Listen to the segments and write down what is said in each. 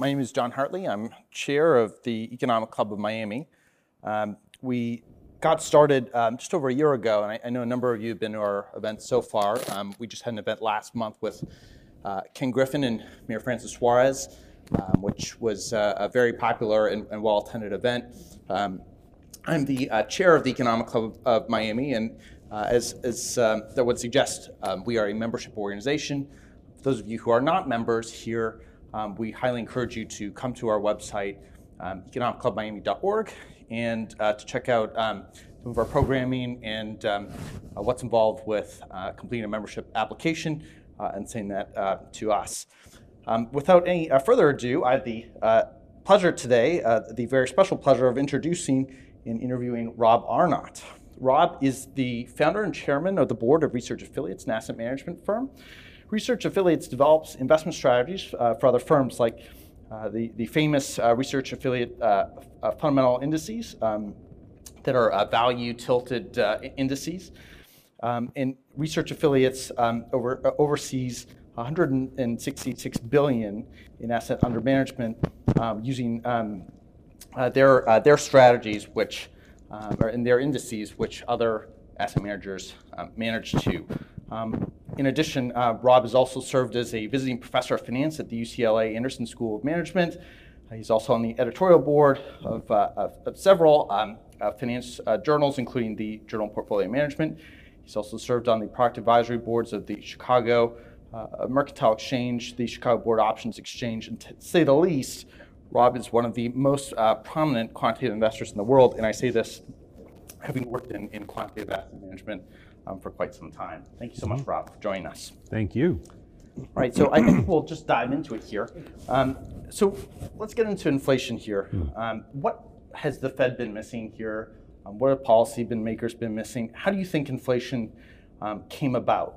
my name is Jon Hartley. I'm chair of the Economic Club of Miami. Um, we got started um, just over a year ago, and I, I, know a number of you have been to our events so far. Um, we just had an event last month with uh, Ken Griffin and Mayor Francis Suarez, um, which was uh, a very popular and, and well attended event. Um, I'm the uh, chair of the Economic Club of, of Miami, and uh, as, as um, that would suggest, we are a membership organization. For those of you who are not members here, um, we highly encourage you to come to our website, um, economicclubmiami.org, and uh, to check out um, some of our programming and um, uh, what's involved with uh, completing a membership application uh, and sending that uh, to us. Um, without any uh, further ado, I have the pleasure today, the very special pleasure of introducing and interviewing Rob Arnott. Rob is the founder and chairman of the board of Research Affiliates, an asset management firm. Research Affiliates develops investment strategies uh, for other firms like uh, the, the famous uh, Research Affiliate uh, uh, fundamental indices um, that are uh, value tilted indices. Um, and Research Affiliates um, over, oversees 166 billion in asset under management um, using um, their, their strategies, which um, in their indices, which other asset managers manage to. Um, in addition, uh, Rob has also served as a visiting professor of finance at the UCLA Anderson School of Management. Uh, he's also on the editorial board of, uh, of, of several um, uh, finance uh, journals, including the Journal of Portfolio Management. He's also served on the product advisory boards of the Chicago uh, Mercantile Exchange, the Chicago Board Options Exchange, and to say the least, Rob is one of the most prominent quantitative investors in the world, and I say this having worked in, in quantitative asset management um, for quite some time. Thank you so much, mm-hmm. Rob, for joining us. Thank you. All right, so I think we'll just dive into it here. Um, so let's get into inflation here. Hmm. Um, what has the Fed been missing here? Um, what have policy been makers been missing? How do you think inflation um, came about?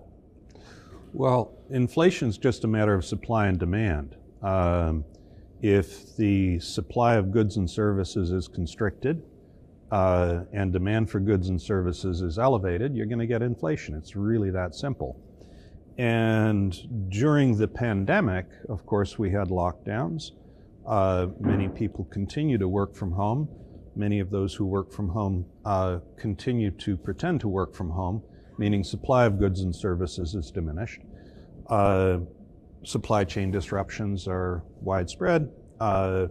Well, inflation is just a matter of supply and demand. Um, if the supply of goods and services is constricted, uh, and demand for goods and services is elevated, you're going to get inflation. It's really that simple. And during the pandemic, of course, we had lockdowns. Uh, many people continue to work from home. Many of those who work from home uh, continue to pretend to work from home, meaning supply of goods and services is diminished. Uh, supply chain disruptions are widespread. Uh,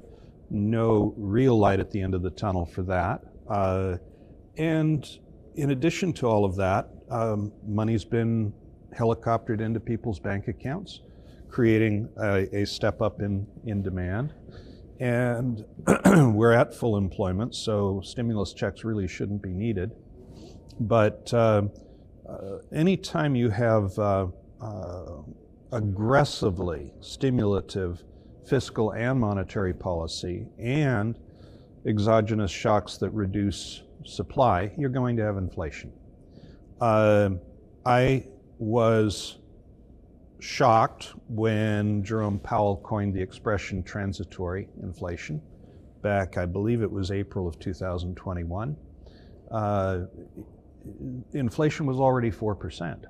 no real light at the end of the tunnel for that. Uh, and in addition to all of that, um, money's been helicoptered into people's bank accounts, creating a, a step up in, in demand. And we're at full employment, so stimulus checks really shouldn't be needed. But uh, uh, anytime you have uh, uh aggressively stimulative fiscal and monetary policy and exogenous shocks that reduce supply, you're going to have inflation. Uh, I was shocked when Jerome Powell coined the expression transitory inflation back, I believe it was April of 2021. Uh, inflation was already 4%.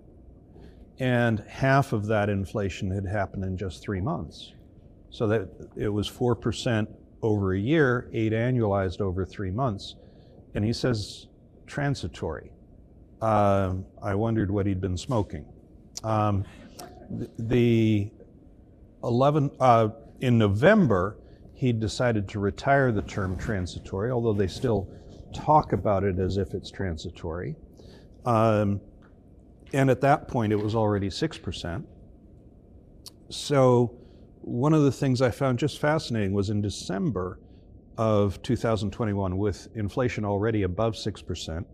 And half of that inflation had happened in just three months. So that it was 4% over a year, eight annualized over three months. And he says transitory. Uh, I wondered what he'd been smoking. Um, the 11, uh, in November, he decided to retire the term transitory, although they still talk about it as if it's transitory. Um, and at that point, it was already 6%. So one of the things I found just fascinating was in December of 2021, with inflation already above 6%,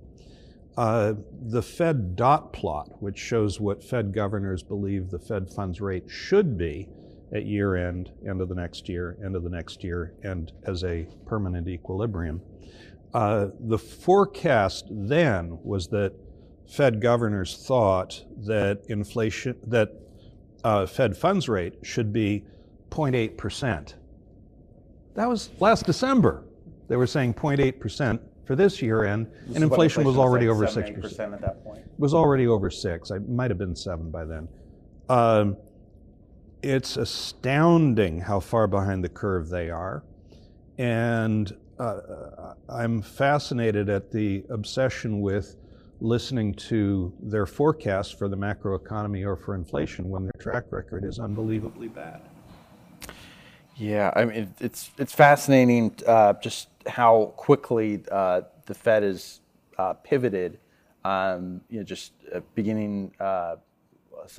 uh, the Fed dot plot, which shows what Fed governors believe the Fed funds rate should be at year end, end of the next year, end of the next year, and as a permanent equilibrium. Uh, the forecast then was that Fed governors thought that inflation, that uh, Fed funds rate should be 0.8%. That was last December. They were saying 0.8% for this year end, and inflation, was already was over 6%. at that point. It was already over 6. I might have been 7 by then. Um, it's astounding how far behind the curve they are. And uh, I'm fascinated at the obsession with listening to their forecasts for the macroeconomy or for inflation when their track record is unbelievably bad. Yeah, I mean, it's it's fascinating uh, just how quickly uh, the Fed has uh, pivoted. Um, you know, just uh, beginning uh,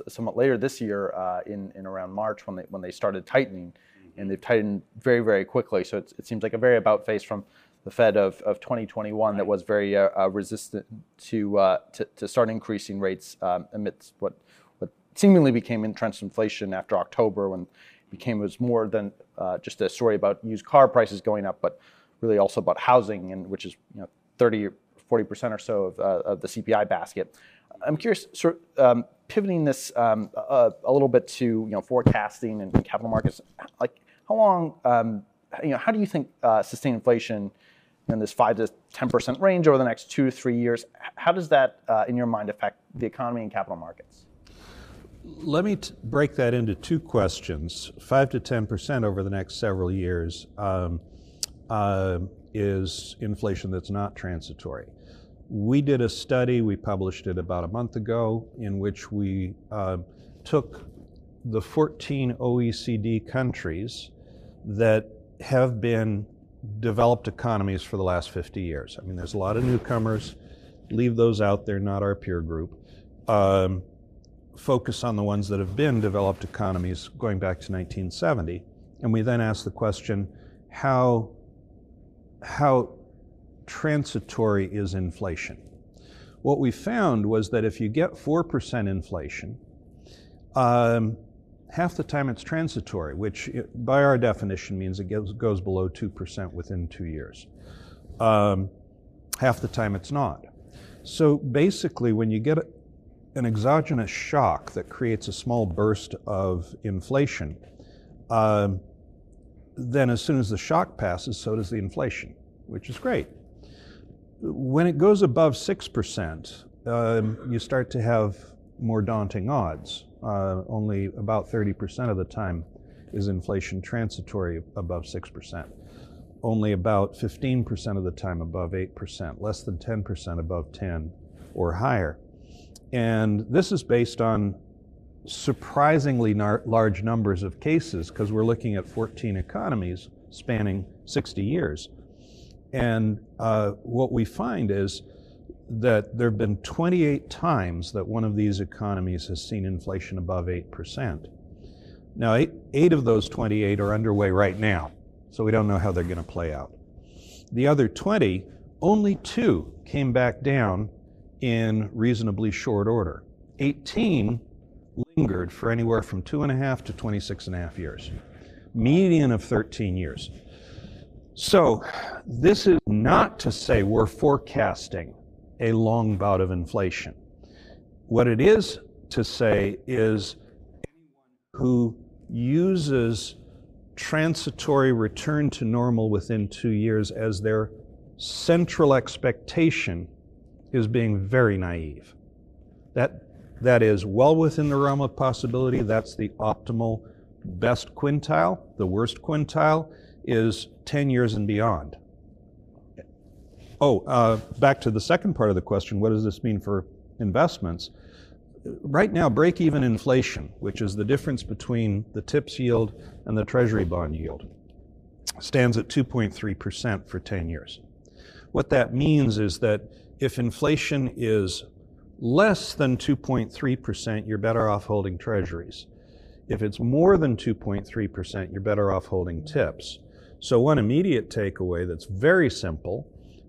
somewhat later this year, uh, in in around March when they when they started tightening, and they've tightened very very quickly. So it seems like a very about face from the Fed of, of 2021 right. that was very resistant to, to, to start increasing rates um, amidst what what seemingly became entrenched inflation after October when became was more than uh, just a story about used car prices going up, but really also about housing, and which is you know 30 or 40 percent or so of, uh, of the CPI basket. I'm curious, sort of um, pivoting this um, a, a, little bit to you know forecasting and capital markets. Like, how long, um, you know, how do you think uh, sustained inflation in this five to 10 percent range over the next two to three years? How does that, uh, in your mind, affect the economy and capital markets? Let me break that into two questions. Five to 10% over the next several years um, uh, is inflation that's not transitory. We did a study, we published it about a month ago, in which we uh, took the 14 OECD countries that have been developed economies for the last 50 years. I mean, there's a lot of newcomers. Leave those out, they're not our peer group. Um, focus on the ones that have been developed economies going back to 1970. And we then ask the question how, how transitory is inflation? What we found was that if you get 4% inflation, um, half the time it's transitory, which by our definition means it goes, goes below 2% within two years. Um, half the time it's not. So basically, when you get an exogenous shock that creates a small burst of inflation, uh, then as soon as the shock passes, so does the inflation, which is great. When it goes above 6%, um, you start to have more daunting odds. Uh, only about 30% of the time is inflation transitory above 6%. Only about 15% of the time above 8%, less than 10% above 10 or higher. And this is based on surprisingly nar- large numbers of cases because we're looking at 14 economies spanning 60 years. And uh, what we find is that there have been 28 times that one of these economies has seen inflation above 8%. Now, eight, eight of those 28 are underway right now, so we don't know how they're going to play out. The other 20, only two came back down in reasonably short order. 18 lingered for anywhere from two and a half to 26 and a half years, median of 13 years. So, this is not to say we're forecasting a long bout of inflation. What it is to say is anyone who uses transitory return to normal within two years as their central expectation is being very naive. That, that is well within the realm of possibility. That's the optimal best quintile. The worst quintile is 10 years and beyond. Oh, uh, back to the second part of the question what does this mean for investments? Right now, break even inflation, which is the difference between the TIPS yield and the Treasury bond yield, stands at 2.3% for 10 years. What that means is that if inflation is less than 2.3%, you're better off holding treasuries. If it's more than 2.3%, you're better off holding TIPS. So, one immediate takeaway that's very simple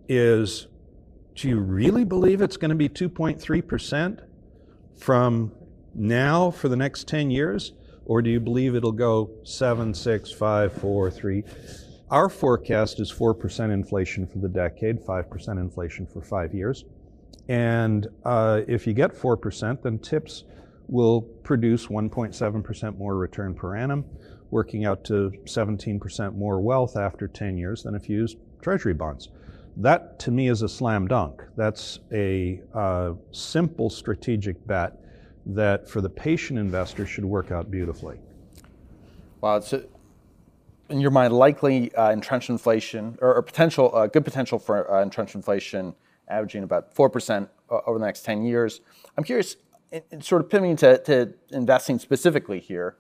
is do you really believe it's going to be 2.3% from now for the next 10 years? Or do you believe it'll go 7, 6, 5, 4, 3? Our forecast is 4% inflation for the decade, 5% inflation for five years. And uh, if you get 4%, then TIPS will produce 1.7% more return per annum, working out to 17% more wealth after 10 years than if you use Treasury bonds. That to me is a slam dunk. That's a uh, simple strategic bet that for the patient investor should work out beautifully. Wow. So in your mind, likely uh, entrenched inflation or, or potential, uh, good potential for uh, entrenched inflation averaging about 4% over the next 10 years. I'm curious, in, in sort of pivoting to, to, investing specifically here,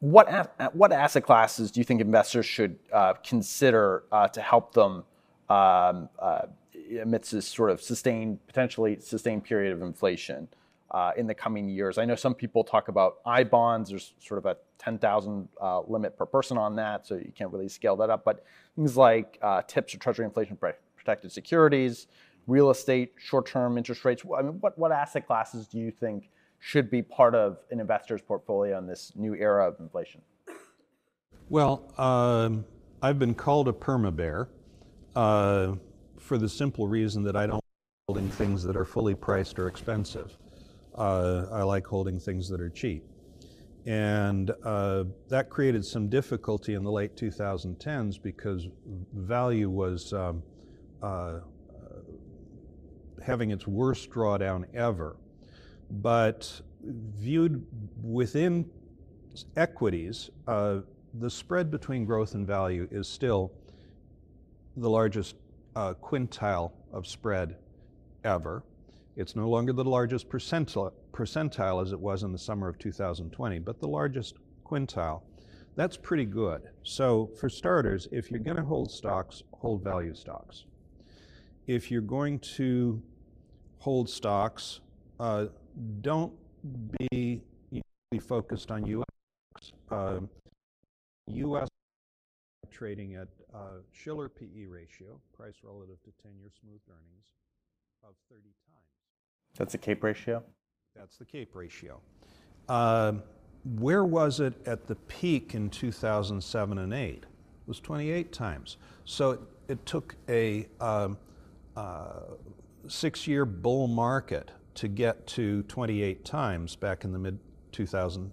what, what asset classes do you think investors should uh, consider uh, to help them um, uh, amidst this sort of sustained, potentially sustained period of inflation? Uh, in the coming years. I know some people talk about I bonds. There's sort of a 10,000 uh, limit per person on that, so you can't really scale that up. But things like uh, TIPS or Treasury inflation protected securities, real estate, short-term interest rates. I mean, what, what asset classes do you think should be part of an investor's portfolio in this new era of inflation? Well, um, I've been called a perma bear uh, for the simple reason that I don't holding things that are fully priced or expensive. Uh, I like holding things that are cheap. And uh, that created some difficulty in the late 2010s because value was um, uh, having its worst drawdown ever. But viewed within equities, uh, the spread between growth and value is still the largest uh, quintile of spread ever. It's no longer the largest percentile, percentile as it was in the summer of 2020, but the largest quintile. That's pretty good. So, for starters, if you're going to hold stocks, hold value stocks. If you're going to hold stocks, uh, don't be focused on U.S. Uh, U.S. trading at uh, Shiller PE ratio, price relative to 10-year smooth earnings, of 30 times. That's the CAPE ratio? That's the CAPE ratio. Uh, where was it at the peak in 2007 and 8? It was 28 times. So it, it took a um, uh, six year bull market to get to 28 times back in the mid 2000,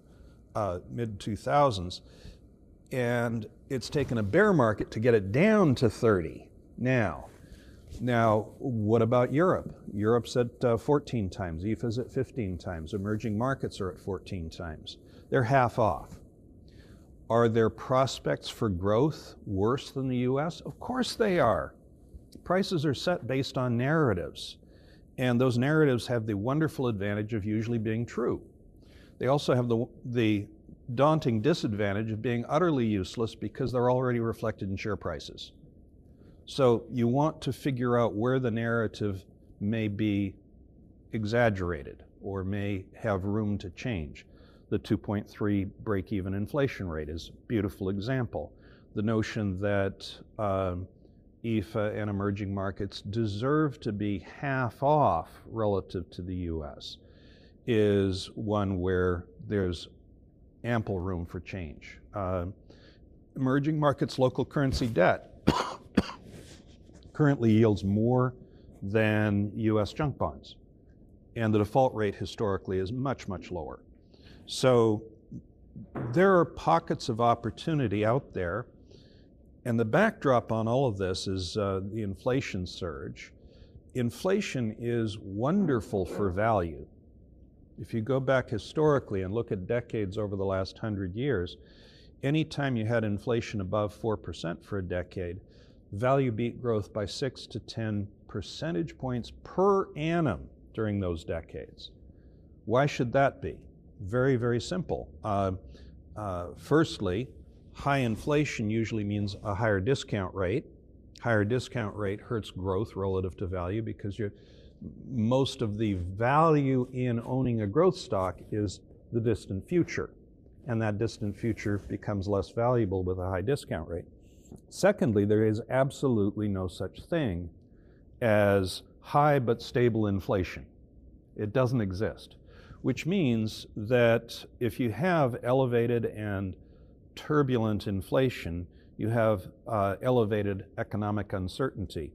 uh, mid 2000s. And it's taken a bear market to get it down to 30 now. Now, what about Europe? Europe's at uh, 14 times, EFA's at 15 times, emerging markets are at 14 times. They're half off. Are their prospects for growth worse than the US? Of course they are. Prices are set based on narratives, and those narratives have the wonderful advantage of usually being true. They also have the, the daunting disadvantage of being utterly useless because they're already reflected in share prices. So you want to figure out where the narrative may be exaggerated or may have room to change. The 2.3 break even inflation rate is a beautiful example. The notion that um, EFA and emerging markets deserve to be half off relative to the US is one where there's ample room for change. Uh, emerging markets local currency debt currently yields more than US junk bonds. And the default rate historically is much, much lower. So there are pockets of opportunity out there. And the backdrop on all of this is uh, the inflation surge. Inflation is wonderful for value. If you go back historically and look at decades over the last hundred years, anytime you had inflation above 4% for a decade, value beat growth by 6 to 10 percentage points per annum during those decades. Why should that be? Very, very simple. Uh, uh, firstly, high inflation usually means a higher discount rate. Higher discount rate hurts growth relative to value because most of the value in owning a growth stock is the distant future. And that distant future becomes less valuable with a high discount rate. Secondly, there is absolutely no such thing as high but stable inflation. It doesn't exist, which means that if you have elevated and turbulent inflation, you have uh, elevated economic uncertainty.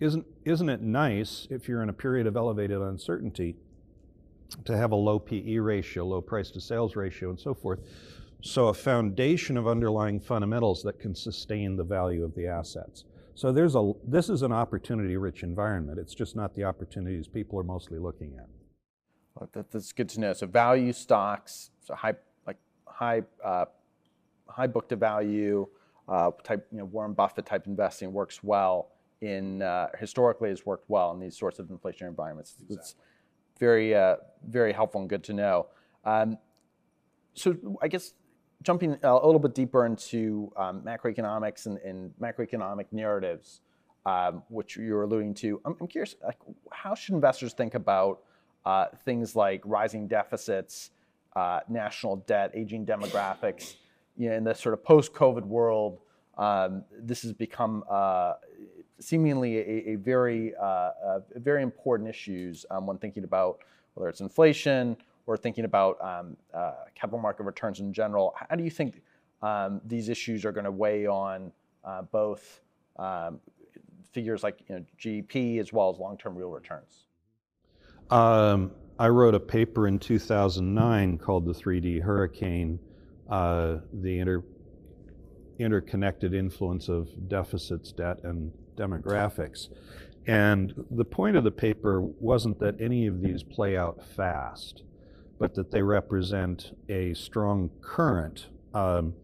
Isn't, isn't it nice if you're in a period of elevated uncertainty to have a low PE ratio, low price to sales ratio, and so forth? So a foundation of underlying fundamentals that can sustain the value of the assets. So there's a, this is an opportunity-rich environment. It's just not the opportunities people are mostly looking at. Well, that, that's good to know. So value stocks, so high, like high uh, high book to value uh, type, you know, Warren Buffett type investing works well in uh, historically has worked well in these sorts of inflationary environments. Exactly. It's very uh, very helpful and good to know. Um, so I guess jumping a little bit deeper into um, macroeconomics and, and, macroeconomic narratives, um, which you're alluding to, I'm, I'm, curious, like, how should investors think about uh, things like rising deficits, uh, national debt, aging demographics, you know, in the sort of post-COVID world? Um, this has become uh, seemingly a, a very, uh, a very important issues um, when thinking about whether it's inflation or thinking about um, uh, capital market returns in general. How do you think um, these issues are going to weigh on uh, both um, figures like you know, GDP as well as long-term real returns? Um, I wrote a paper in 2009 called "The 3D Hurricane: uh, The Inter- Interconnected Influence of Deficits, Debt, and Demographics." And the point of the paper wasn't that any of these play out fast but that they represent a strong current um,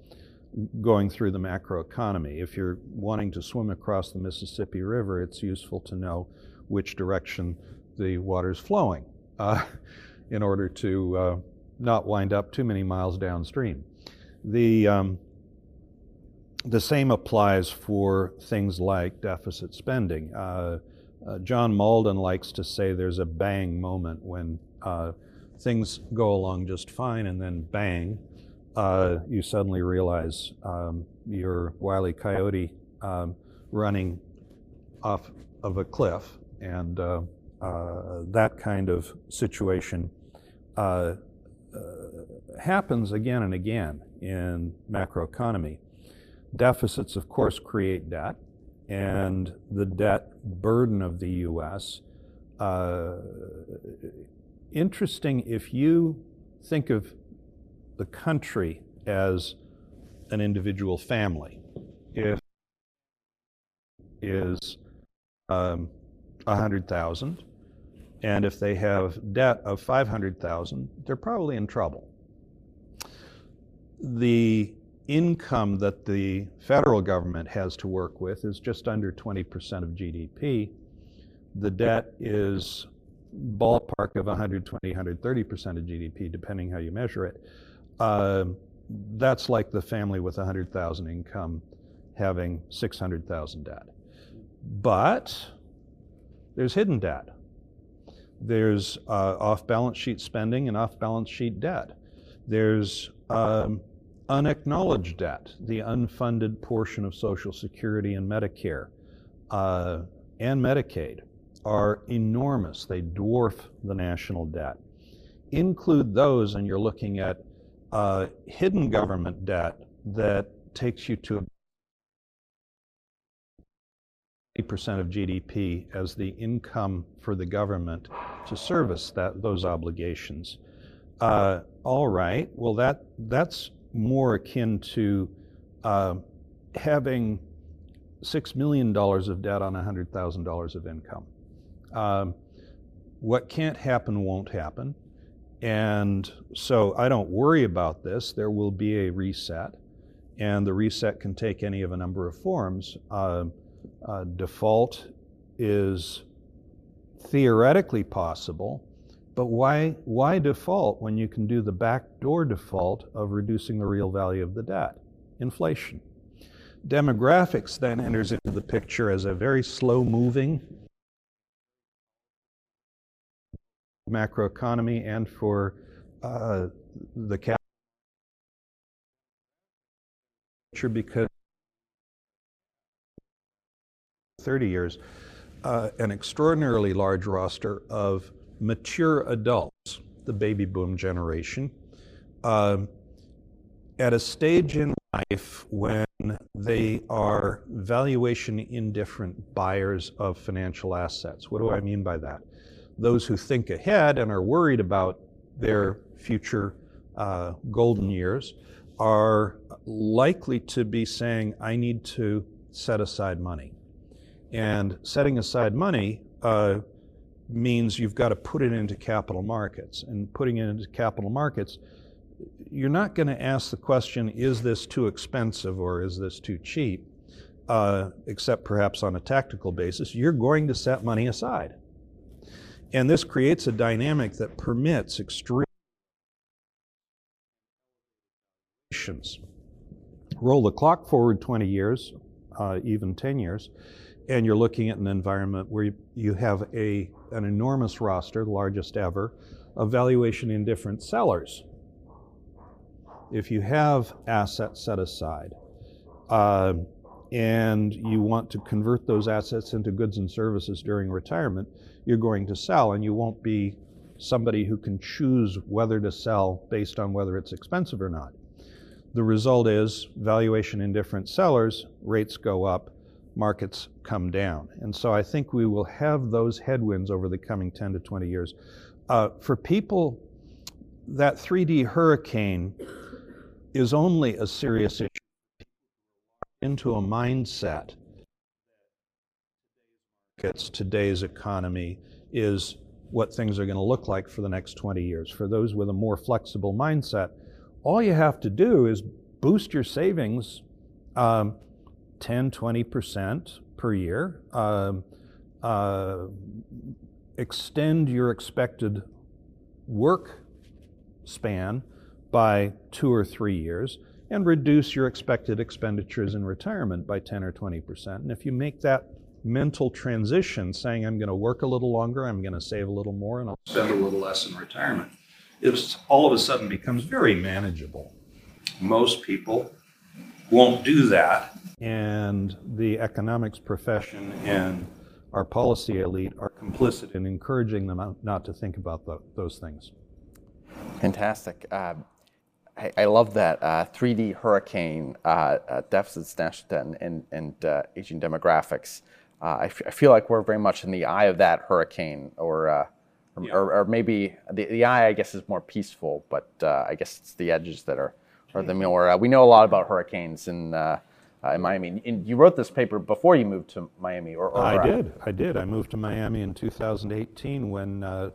going through the macroeconomy. If you're wanting to swim across the Mississippi River, it's useful to know which direction the water's flowing uh, in order to uh, not wind up too many miles downstream. The, um, the same applies for things like deficit spending. Uh, uh John Mauldin likes to say there's a bang moment when uh, things go along just fine, and then bang, uh, you suddenly realize um, you're Wile Coyote um, running off of a cliff, and uh, uh, that kind of situation uh, uh, happens again and again in macroeconomy. Deficits, of course, create debt, and the debt burden of the U.S. Interesting if you think of the country as an individual family. If is um, 100,000 and if they have debt of 500,000, they're probably in trouble. The income that the federal government has to work with is just under 20% of GDP. The debt is ballpark of 120, 130% of GDP, depending how you measure it. Uh, that's like the family with 100,000 income having 600,000 debt. But there's hidden debt. There's uh, off balance sheet spending and off balance sheet debt. There's um, unacknowledged debt, the unfunded portion of Social Security and Medicare uh, and Medicaid are enormous. They dwarf the national debt. Include those, and you're looking at uh, hidden government debt that takes you to 80% of GDP as the income for the government to service that, those obligations. Uh, all right, well, that, that's more akin to uh, having $6 million of debt on $100,000 of income. Um, what can't happen won't happen. And so I don't worry about this. There will be a reset, and the reset can take any of a number of forms. Uh, uh, default is theoretically possible, but why, why default when you can do the backdoor default of reducing the real value of the debt? Inflation. Demographics then enters into the picture as a very slow moving macroeconomy and for uh, the capital because 30 years, uh, an extraordinarily large roster of mature adults, the baby boom generation, uh, at a stage in life when they are valuation indifferent buyers of financial assets. What do I mean by that? Those who think ahead and are worried about their future uh, golden years are likely to be saying, I need to set aside money. And setting aside money uh, means you've got to put it into capital markets. And putting it into capital markets, you're not going to ask the question, is this too expensive or is this too cheap? Uh, except perhaps on a tactical basis, you're going to set money aside. And this creates a dynamic that permits extreme roll the clock forward 20 years, uh, even 10 years, and you're looking at an environment where you, you have a, an enormous roster, largest ever, of valuation indifferent sellers. If you have assets set aside uh, and you want to convert those assets into goods and services during retirement, you're going to sell, and you won't be somebody who can choose whether to sell based on whether it's expensive or not. The result is valuation indifferent sellers, rates go up, markets come down. And so I think we will have those headwinds over the coming 10 to 20 years. Uh, for people, that 3D hurricane is only a serious issue into a mindset it's today's economy is what things are going to look like for the next 20 years. For those with a more flexible mindset, all you have to do is boost your savings um, 10, 20% per year, um, uh, extend your expected work span by two or three years, and reduce your expected expenditures in retirement by 10 or 20%. And if you make that mental transition, saying, I'm going to work a little longer, I'm going to save a little more, and I'll spend a little less in retirement, it all of a sudden becomes very manageable. Most people won't do that. And the economics profession and our policy elite are complicit in encouraging them not to think about the, those things. Fantastic. Uh, I, I, love that uh, 3D hurricane, uh, uh deficits, national debt, and, and, and uh, aging demographics. Uh, I, f- I feel like we're very much in the eye of that hurricane, or or, yeah. or, or, maybe the, the eye, I guess, is more peaceful, but uh, I guess it's the edges that are, are the more. Uh, we know a lot about hurricanes in, uh, uh in Miami. And you wrote this paper before you moved to Miami, or, or I uh, did. I did. I moved to Miami in 2018 when uh,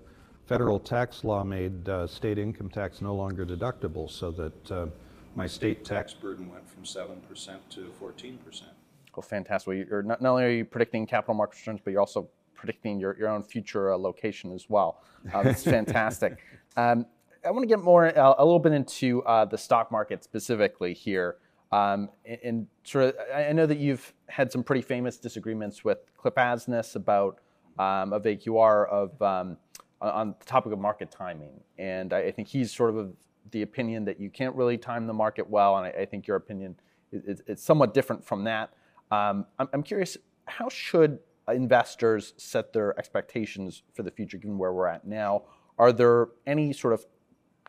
federal tax law made state income tax no longer deductible, so that my state tax burden went from seven percent to 14 percent. Well, fantastic. Well, you're not, not only are you predicting capital market returns, but you're also predicting your, your own future uh, location as well. Uh, that's fantastic. Um, I want to get more uh, a little bit into uh, the stock market specifically here. Um, and, and, sort of, I know that you've had some pretty famous disagreements with Cliff Asness about um, of AQR of um, on the topic of market timing, and I, I, think he's sort of the opinion that you can't really time the market well, and I, I think your opinion is, is, somewhat different from that. Um, I'm, I'm curious, how should investors set their expectations for the future given where we're at now? Are there any sort of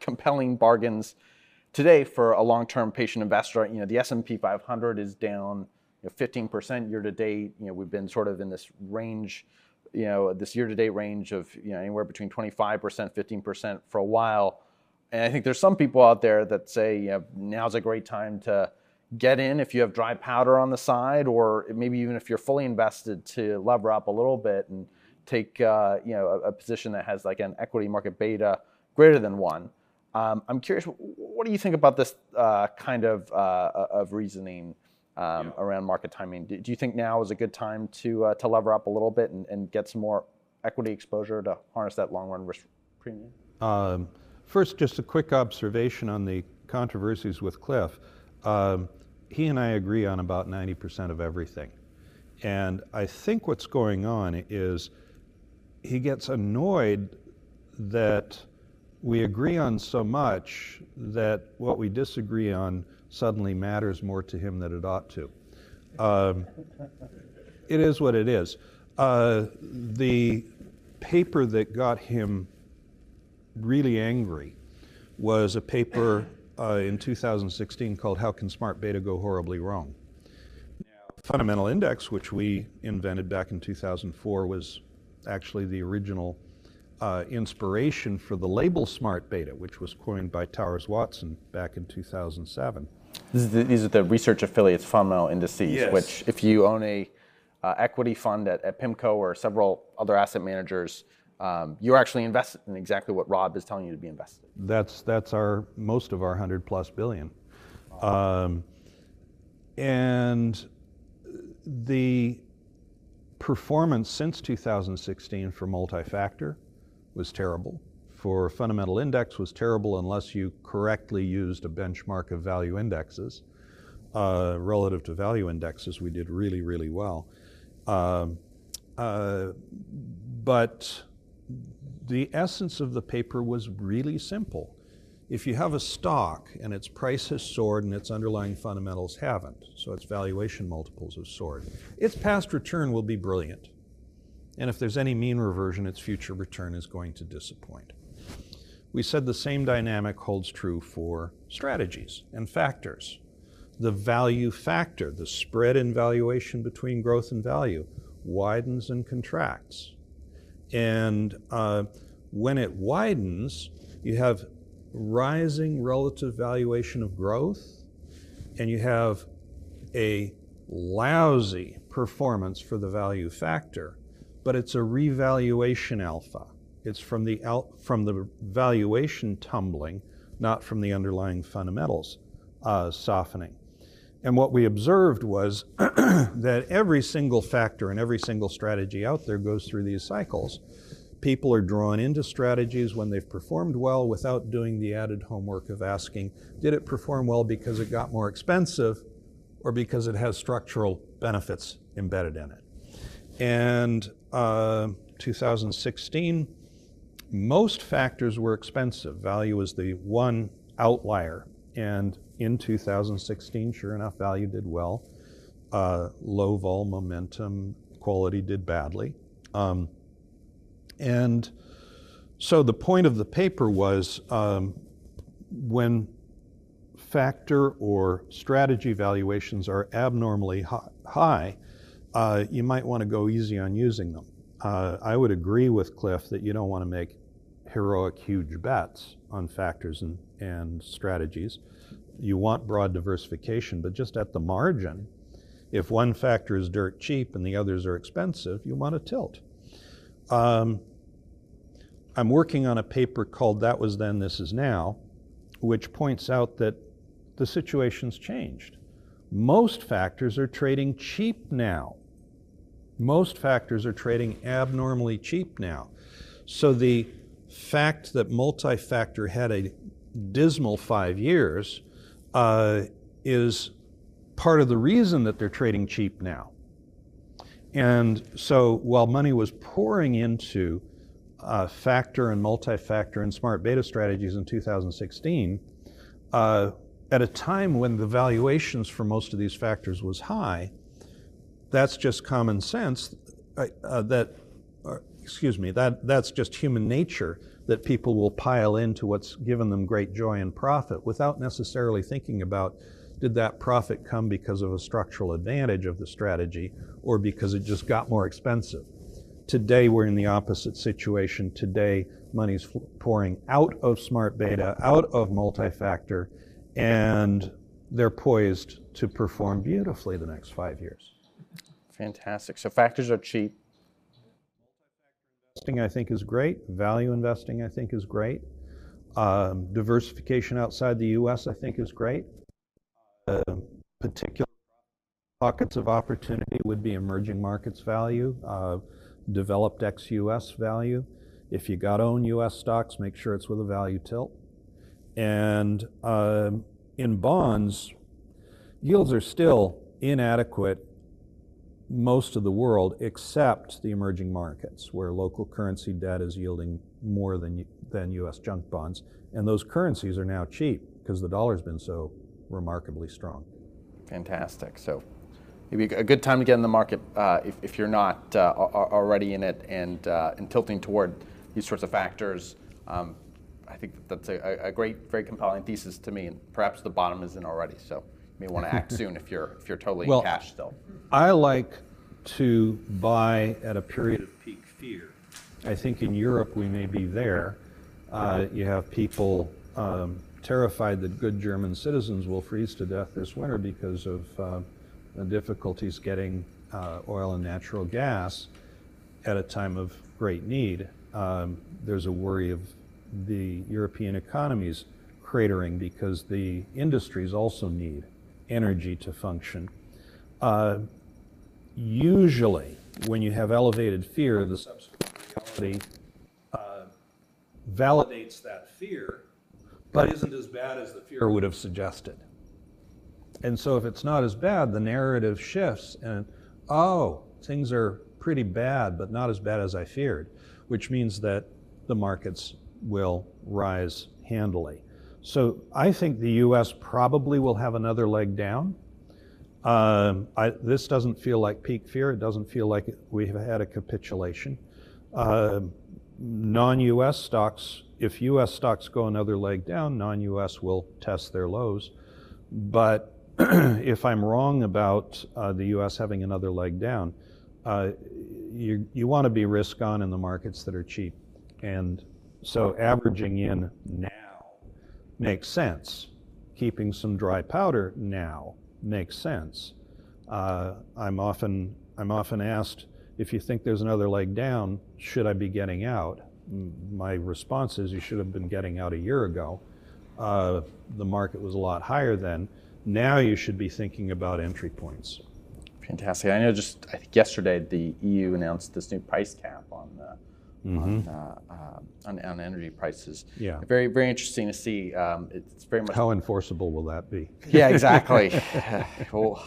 compelling bargains today for a long-term patient investor? You know, the S&P 500 is down you know, 15% year to date. You know, we've been sort of in this range, you know, this year to date range of you know anywhere between 25%, 15% for a while. And I think there's some people out there that say, you know, now's a great time to get in if you have dry powder on the side, or maybe even if you're fully invested to lever up a little bit and take uh, you know a, a, position that has like an equity market beta greater than one. Um, I'm curious, what do you think about this uh, kind of uh, of reasoning um, yeah. around market timing? Do, do, you think now is a good time to uh, to lever up a little bit and, and, get some more equity exposure to harness that long run risk premium? Um, first, just a quick observation on the controversies with Cliff. Um, he and I agree on about 90% of everything. And I think what's going on is he gets annoyed that we agree on so much that what we disagree on suddenly matters more to him than it ought to. Um, it is what it is. Uh, the paper that got him really angry was a paper uh, in 2016 called How Can Smart Beta Go Horribly Wrong? Fundamental Index, which we invented back in 2004, was actually the original uh, inspiration for the label Smart Beta, which was coined by Towers Watson back in 2007. The, these are the research affiliates fundamental indices, yes. which if you own a uh, equity fund at, at, PIMCO or several other asset managers, um, you're actually invested in exactly what Rob is telling you to be invested. in. That's that's our most of our hundred plus billion, um, and the performance since 2016 for multi-factor was terrible. For fundamental index was terrible unless you correctly used a benchmark of value indexes. Uh, relative to value indexes, we did really, really well. Um, uh, but the essence of the paper was really simple. If you have a stock and its price has soared and its underlying fundamentals haven't, so its valuation multiples have soared, its past return will be brilliant. And if there's any mean reversion, its future return is going to disappoint. We said the same dynamic holds true for strategies and factors. The value factor, the spread in valuation between growth and value, widens and contracts. And uh, when it widens, you have rising relative valuation of growth, and you have a lousy performance for the value factor, but it's a revaluation alpha. It's from the, al- from the valuation tumbling, not from the underlying fundamentals uh, softening. And what we observed was that every single factor and every single strategy out there goes through these cycles. People are drawn into strategies when they've performed well without doing the added homework of asking, did it perform well because it got more expensive or because it has structural benefits embedded in it? And uh, 2016, most factors were expensive. Value was the one outlier. And in 2016, sure enough, value did well. Uh, low vol momentum quality did badly. Um, and so the point of the paper was um, when factor or strategy valuations are abnormally high, uh, you might want to go easy on using them. Uh, I would agree with Cliff that you don't want to make heroic, huge bets on factors and, and strategies. You want broad diversification, but just at the margin, if one factor is dirt cheap and the others are expensive, you want to tilt. Um, I'm working on a paper called That Was Then, This Is Now, which points out that the situation's changed. Most factors are trading cheap now. Most factors are trading abnormally cheap now. So the fact that multi factor had a dismal five years uh, is part of the reason that they're trading cheap now. And so while money was pouring into uh, factor and multi-factor and smart beta strategies in 2016, uh, at a time when the valuations for most of these factors was high, that's just common sense. Uh, uh that, excuse me, that that's just human nature that people will pile into what's given them great joy and profit without necessarily thinking about did that profit come because of a structural advantage of the strategy or because it just got more expensive? Today, we're in the opposite situation. Today, money's pouring out of smart beta, out of multi factor, and they're poised to perform beautifully the next five years. Fantastic. So, factors are cheap. Investing, I think, is great. Value investing, I think, is great. Um, diversification outside the US, I think, is great. Uh, particular pockets of opportunity would be emerging markets value. Uh, developed ex-US value. If you got to own US stocks, make sure it's with a value tilt. And uh, in bonds, yields are still inadequate most of the world except the emerging markets where local currency debt is yielding more than, than US junk bonds. And those currencies are now cheap because the dollar's been so remarkably strong. Fantastic. So maybe a good time to get in the market uh, if, if, you're not uh, already in it and, uh, and tilting toward these sorts of factors. Um, I think that's a, a, great, very compelling thesis to me, and perhaps the bottom isn't already. So may want to act soon if you're if you're totally well, in cash still. I like to buy at a period of peak fear. I think in Europe we may be there. Uh, you have people um, terrified that good German citizens will freeze to death this winter because of uh, the difficulties getting uh, oil and natural gas at a time of great need. um, there's a worry of the European economies cratering because the industries also need energy to function. Uh, usually, when you have elevated fear, the subsequent reality uh, validates that fear, but isn't as bad as the fear would have suggested. And so, if it's not as bad, the narrative shifts and, oh, things are pretty bad, but not as bad as I feared, which means that the markets will rise handily. So I think the US probably will have another leg down. Um, I, this doesn't feel like peak fear. It doesn't feel like we have had a capitulation. Uh, non US stocks, if US stocks go another leg down, non US will test their lows. But if I'm wrong about uh, the US having another leg down, uh, you, you want to be risk on in the markets that are cheap. And so averaging in now makes sense. Keeping some dry powder now makes sense. Uh, I'm often I'm often asked if you think there's another leg down, should I be getting out? My response is you should have been getting out a year ago. Uh, the market was a lot higher then. Now you should be thinking about entry points. Fantastic. I know just I think yesterday the EU announced this new price cap on uh, mm-hmm. on, uh, uh, on, on energy prices. Yeah. Very very interesting to see. Um, it's very much how enforceable will that be? Yeah, exactly. well,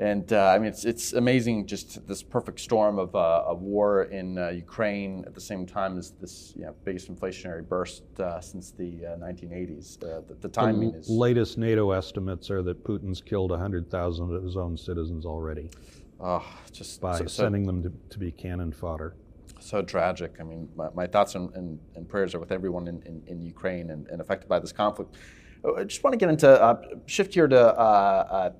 and uh, I mean, it's it's amazing just this perfect storm of uh, a war in uh, Ukraine at the same time as this you know, biggest inflationary burst uh, since the 1980s. Uh, the, the, timing the is. latest NATO estimates are that Putin's killed 100,000 of his own citizens already. Oh, just by so, sending them to, to, be cannon fodder. So tragic. I mean, my, my thoughts and, and, and, prayers are with everyone in, in, in Ukraine and, and, affected by this conflict. Oh, I just want to get into uh, shift here to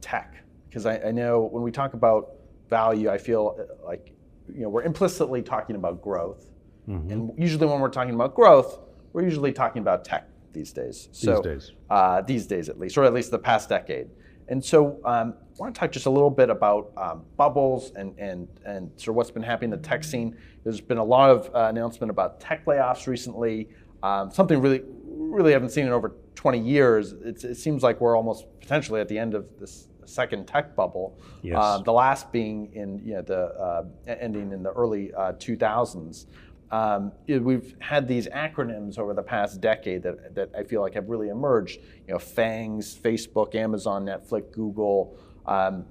tech because I, I, know when we talk about value, I feel uh, like you know we're implicitly talking about growth, mm-hmm. and usually when we're talking about growth, we're usually talking about tech these days. So, these days, uh, these days at least, or at least the past decade. And so, um, I want to talk just a little bit about um, bubbles and and and sort of what's been happening in the tech scene. There's been a lot of uh, announcement about tech layoffs recently. Um, something really really haven't seen in over 20 years. It's, it seems like we're almost potentially at the end of this second tech bubble. Yes. Uh, the last being in you know, the uh, ending in the early uh, 2000s. Um, we've had these acronyms over the past decade that, that I feel like have really emerged. You know, FANGs, Facebook, Amazon, Netflix, Google. Um,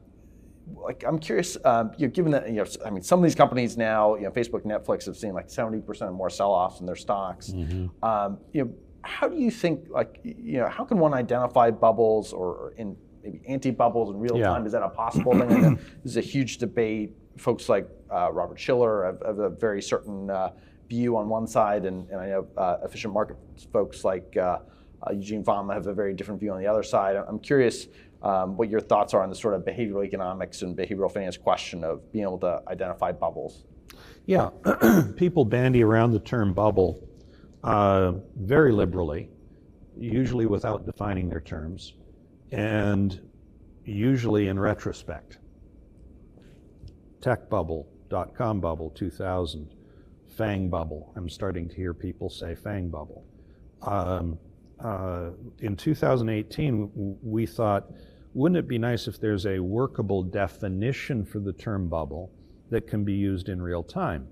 like I'm curious, um, you know, given that you know, I mean, some of these companies now, you know, Facebook, Netflix have seen like 70% more sell-offs in their stocks. Mm-hmm. Um, you know, how do you think, like, you know, how can one identify bubbles or in maybe anti-bubbles in real yeah. time? Is that a possible thing? this is a huge debate. Folks like uh, Robert Shiller of, have, a very certain uh, view on one side, and, and I know uh, efficient market folks like uh, Eugene Fama have a very different view on the other side. I'm curious um, what your thoughts are on the sort of behavioral economics and behavioral finance question of being able to identify bubbles. Yeah, people bandy around the term bubble uh, very liberally, usually without defining their terms and usually in retrospect. Tech bubble, dot com bubble 2000, FANG bubble. I'm starting to hear people say FANG bubble. Um, uh, in 2018, we thought, wouldn't it be nice if there's a workable definition for the term bubble that can be used in real time?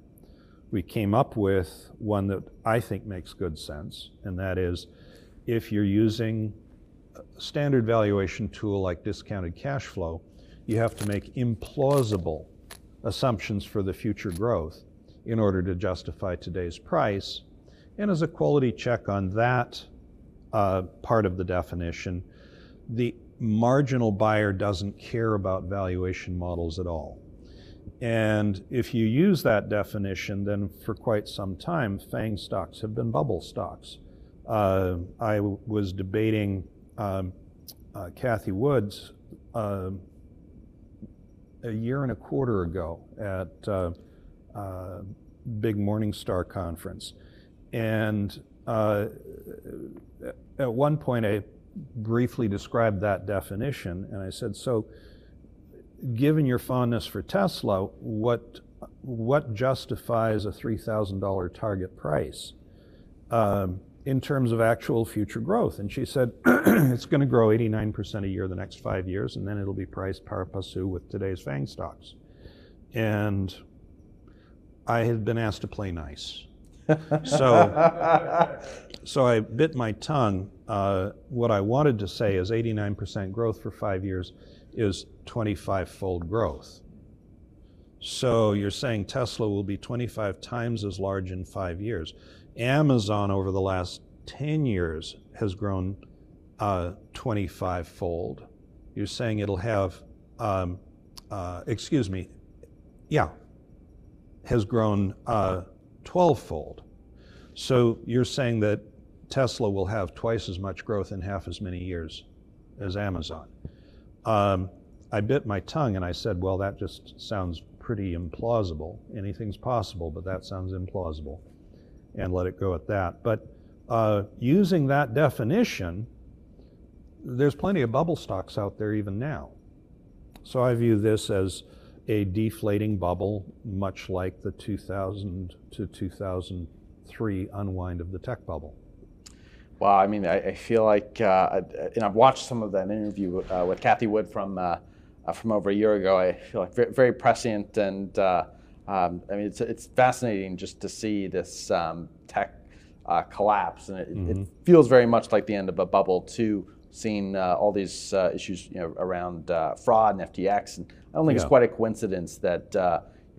We came up with one that I think makes good sense, and that is if you're using a standard valuation tool like discounted cash flow, you have to make implausible assumptions for the future growth in order to justify today's price. And as a quality check on that uh, part of the definition, the marginal buyer doesn't care about valuation models at all. And if you use that definition, then for quite some time, FANG stocks have been bubble stocks. Uh, I was debating um, uh, Cathie Woods uh, a year and a quarter ago at uh, uh big Morningstar conference, and uh, at one point I briefly described that definition, and I said, "So, given your fondness for Tesla, what what justifies a $3,000 target price? Um, in terms of actual future growth? And she said, it's going to grow 89% a year the next five years, and then it'll be priced par passu with today's FANG stocks. And I had been asked to play nice. so, so I bit my tongue. Uh, what I wanted to say is 89% growth for five years is 25 fold growth. So you're saying Tesla will be 25 times as large in five years. Amazon over the last 10 years has grown uh, 25 fold. You're saying it'll have, um, uh, excuse me, yeah, has grown uh, 12 fold. So you're saying that Tesla will have twice as much growth in half as many years as Amazon. Um, I bit my tongue and I said, well, that just sounds pretty implausible. Anything's possible, but that sounds implausible. And let it go at that. But uh, using that definition, there's plenty of bubble stocks out there even now. So I view this as a deflating bubble, much like the 2000 to 2003 unwind of the tech bubble. Wow, I mean, I, I feel like, uh, and I've watched some of that interview uh, with Cathie Wood from uh, uh from over a year ago. I feel like very, very prescient, and uh, um, I mean, it's it's fascinating just to see this um, tech uh, collapse, and it, mm-hmm. it, feels very much like the end of a bubble too. Seeing all these issues, you know, around fraud and FTX, and I don't think yeah. it's quite a coincidence that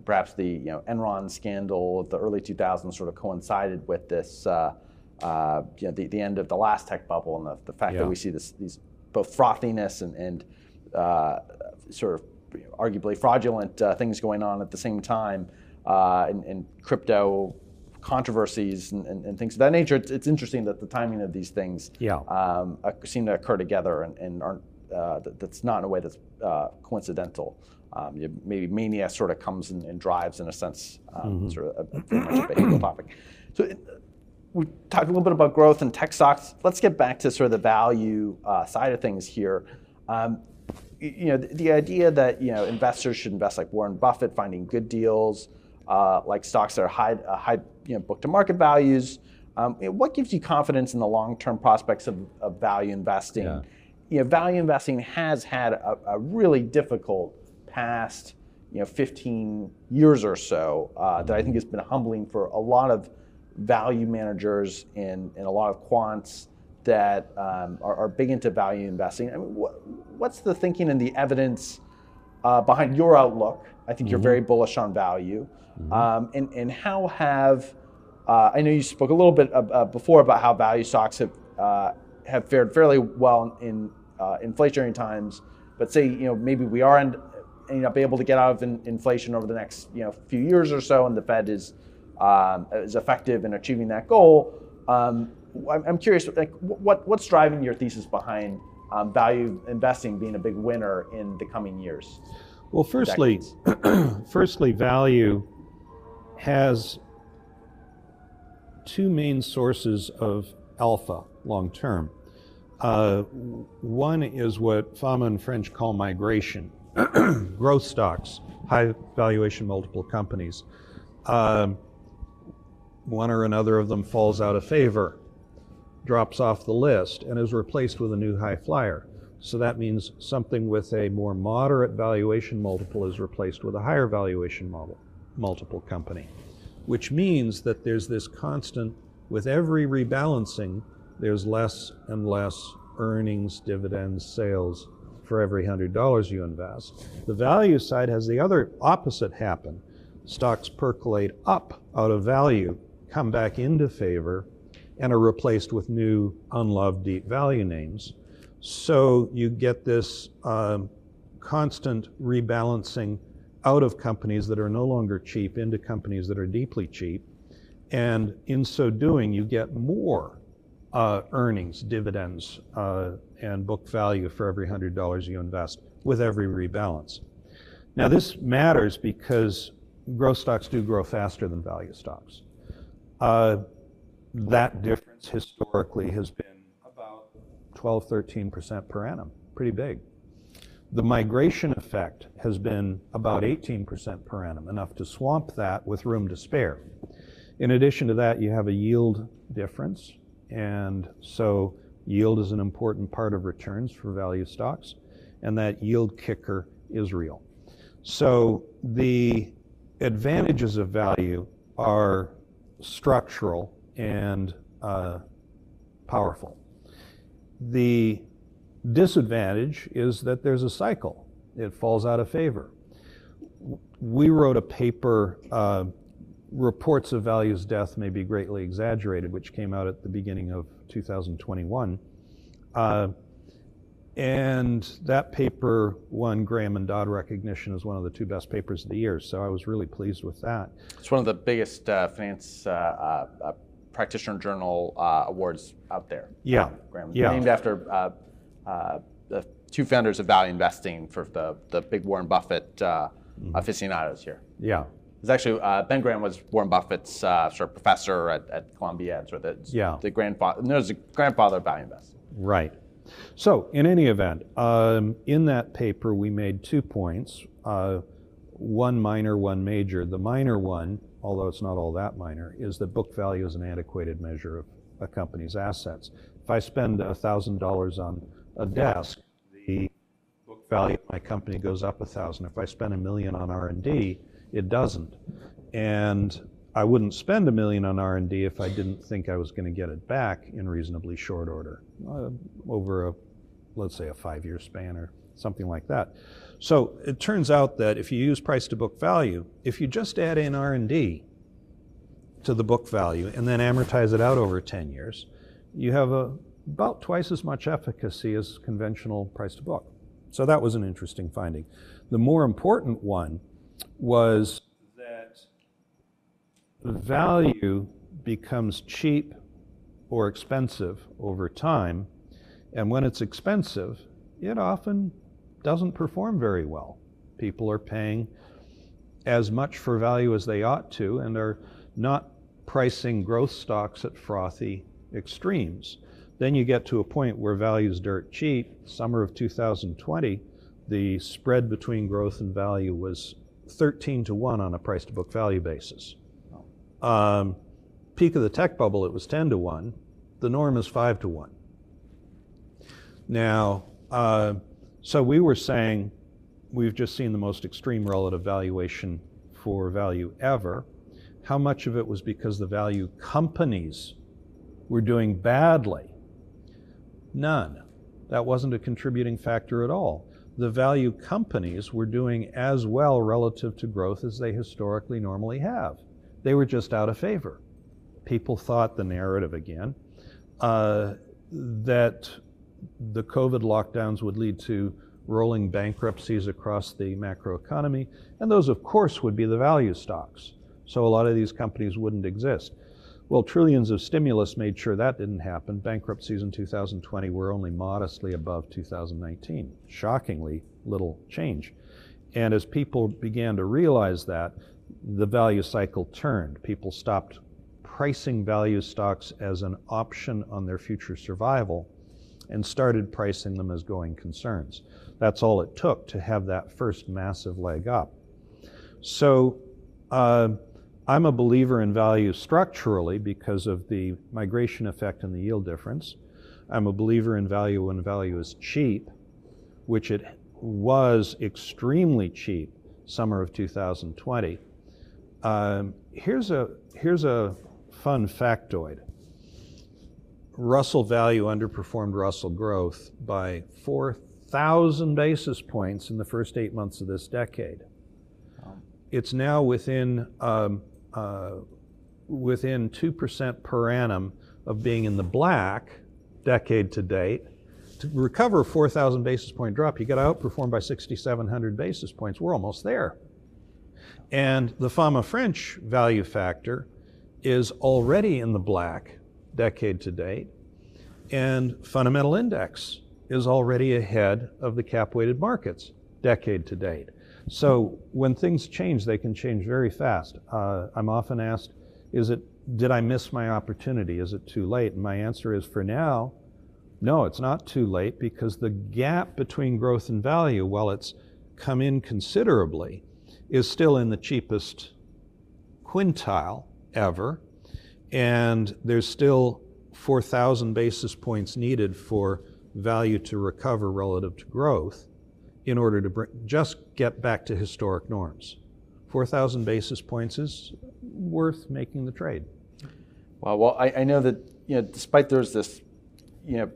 perhaps the you know Enron scandal of the early 2000s sort of coincided with this uh, uh, you know, the, the end of the last tech bubble and the, the fact yeah. that we see this, these both frothiness and, and uh, sort of arguably fraudulent uh, things going on at the same time uh, and, and, crypto controversies and, and, and, things of that nature. It's, it's, interesting that the timing of these things yeah. um, seem to occur together and, aren't, uh, that's not in a way that's uh, coincidental. Um, you, maybe mania sort of comes and, drives, in a sense, um, mm-hmm. sort of a, very much a behavioral topic. So, we talked a little bit about growth and tech stocks. Let's get back to sort of the value uh, side of things here. Um, you know, the, the, idea that you know investors should invest like Warren Buffett, finding good deals, uh, like stocks that are high, uh, high you know, book to market values. Um, you know, what gives you confidence in the long term prospects of, of, value investing? Yeah. You know, value investing has had a, a, really difficult past you know 15 years or so uh, that I think has been humbling for a lot of value managers and, and a lot of quants that um, are, are, big into value investing. I mean, what, what's the thinking and the evidence uh, behind your outlook? I think mm-hmm. you're very bullish on value. Mm-hmm. Um, and, and how have, uh, I know you spoke a little bit uh, before about how value stocks have, uh, have fared fairly well in uh, inflationary times, but say, you know, maybe we are end, end up able to get out of in, inflation over the next, you know, few years or so, and the Fed is um, is effective in achieving that goal. Um, I'm curious, like, what, what's driving your thesis behind um, value investing being a big winner in the coming years? Well, firstly, firstly, value has two main sources of alpha long term. Uh, one is what Fama and French call migration, growth stocks, high valuation multiple companies. Um, one or another of them falls out of favor, drops off the list, and is replaced with a new high flyer. So that means something with a more moderate valuation multiple is replaced with a higher valuation model, multiple company, which means that there's this constant, with every rebalancing, there's less and less earnings, dividends, sales for every $100 you invest. The value side has the other opposite happen. Stocks percolate up out of value come back into favor and are replaced with new unloved deep value names. So you get this um, constant rebalancing out of companies that are no longer cheap into companies that are deeply cheap. And in so doing, you get more uh, earnings, dividends, uh, and book value for every $100 you invest with every rebalance. Now, this matters because growth stocks do grow faster than value stocks. Uh, that difference historically has been about 12, 13% per annum, pretty big. The migration effect has been about 18% per annum, enough to swamp that with room to spare. In addition to that, you have a yield difference, and so yield is an important part of returns for value stocks, and that yield kicker is real. So the advantages of value are structural and uh, powerful. The disadvantage is that there's a cycle. It falls out of favor. We wrote a paper, uh, Reports of Value's Death May Be Greatly Exaggerated, which came out at the beginning of 2021. Uh, and that paper won Graham and Dodd recognition as one of the two best papers of the year. So I was really pleased with that. It's one of the biggest uh, finance uh, uh, practitioner journal uh, awards out there. Yeah. Graham, yeah. Named after uh, the two founders of value investing for the, the big Warren Buffett mm-hmm. aficionados here. Yeah. It's actually Ben Graham was Warren Buffett's sort of professor at, at Columbia, sort of the, yeah. the grandfather. No, the grandfather of value investing. Right. So, in any event, um, in that paper, we made two points uh, one minor, one major. The minor one, although it's not all that minor, is that book value is an antiquated measure of a company's assets. If I spend $1,000 on a desk, the book value of my company goes up 1000 If I spend a million on R&D, it doesn't. And I wouldn't spend a million on R&D if I didn't think I was going to get it back in reasonably short order, uh, over a, let's say, a five-year span or something like that. So it turns out that if you use price to book value, if you just add in R&D to the book value and then amortize it out over 10 years, you have a, about twice as much efficacy as conventional price to book. So that was an interesting finding. The more important one was that value becomes cheap or expensive over time. And when it's expensive, it often doesn't perform very well. People are paying as much for value as they ought to and are not pricing growth stocks at frothy extremes. Then you get to a point where value is dirt cheap. Summer of 2020, the spread between growth and value was 13 to 1 on a price to book value basis. Um, peak of the tech bubble, it was 10 to 1. The norm is 5 to 1. Now, uh, so we were saying we've just seen the most extreme relative valuation for value ever. How much of it was because the value companies were doing badly? None. That wasn't a contributing factor at all. The value companies were doing as well relative to growth as they historically normally have. They were just out of favor. People thought the narrative again uh, that the COVID lockdowns would lead to rolling bankruptcies across the macroeconomy, and those, of course, would be the value stocks. So a lot of these companies wouldn't exist. Well, trillions of stimulus made sure that didn't happen. Bankruptcies in 2020 were only modestly above 2019. Shockingly little change. And as people began to realize that, the value cycle turned. People stopped pricing value stocks as an option on their future survival and started pricing them as going concerns. That's all it took to have that first massive leg up. So uh, I'm a believer in value structurally because of the migration effect and the yield difference. I'm a believer in value when value is cheap, which it was extremely cheap summer of 2020. Um, here's a here's a fun factoid. Russell value underperformed Russell growth by 4,000 basis points in the first eight months of this decade. It's now within um, uh, within two percent per annum of being in the black, decade to date. To recover a 4,000 basis point drop, you got to outperform by 6,700 basis points. We're almost there. And the Fama French value factor is already in the black decade to date, and fundamental index is already ahead of the cap weighted markets decade to date. So when things change, they can change very fast. Uh, I'm often asked, is it, did I miss my opportunity? Is it too late? And my answer is for now, No, it's not too late because the gap between growth and value, while it's come in considerably, is still in the cheapest quintile ever. And there's still 4,000 basis points needed for value to recover relative to growth in order to br- just get back to historic norms. 4,000 basis points is worth making the trade. Well, well, I, I know that you know, despite there's this, you know,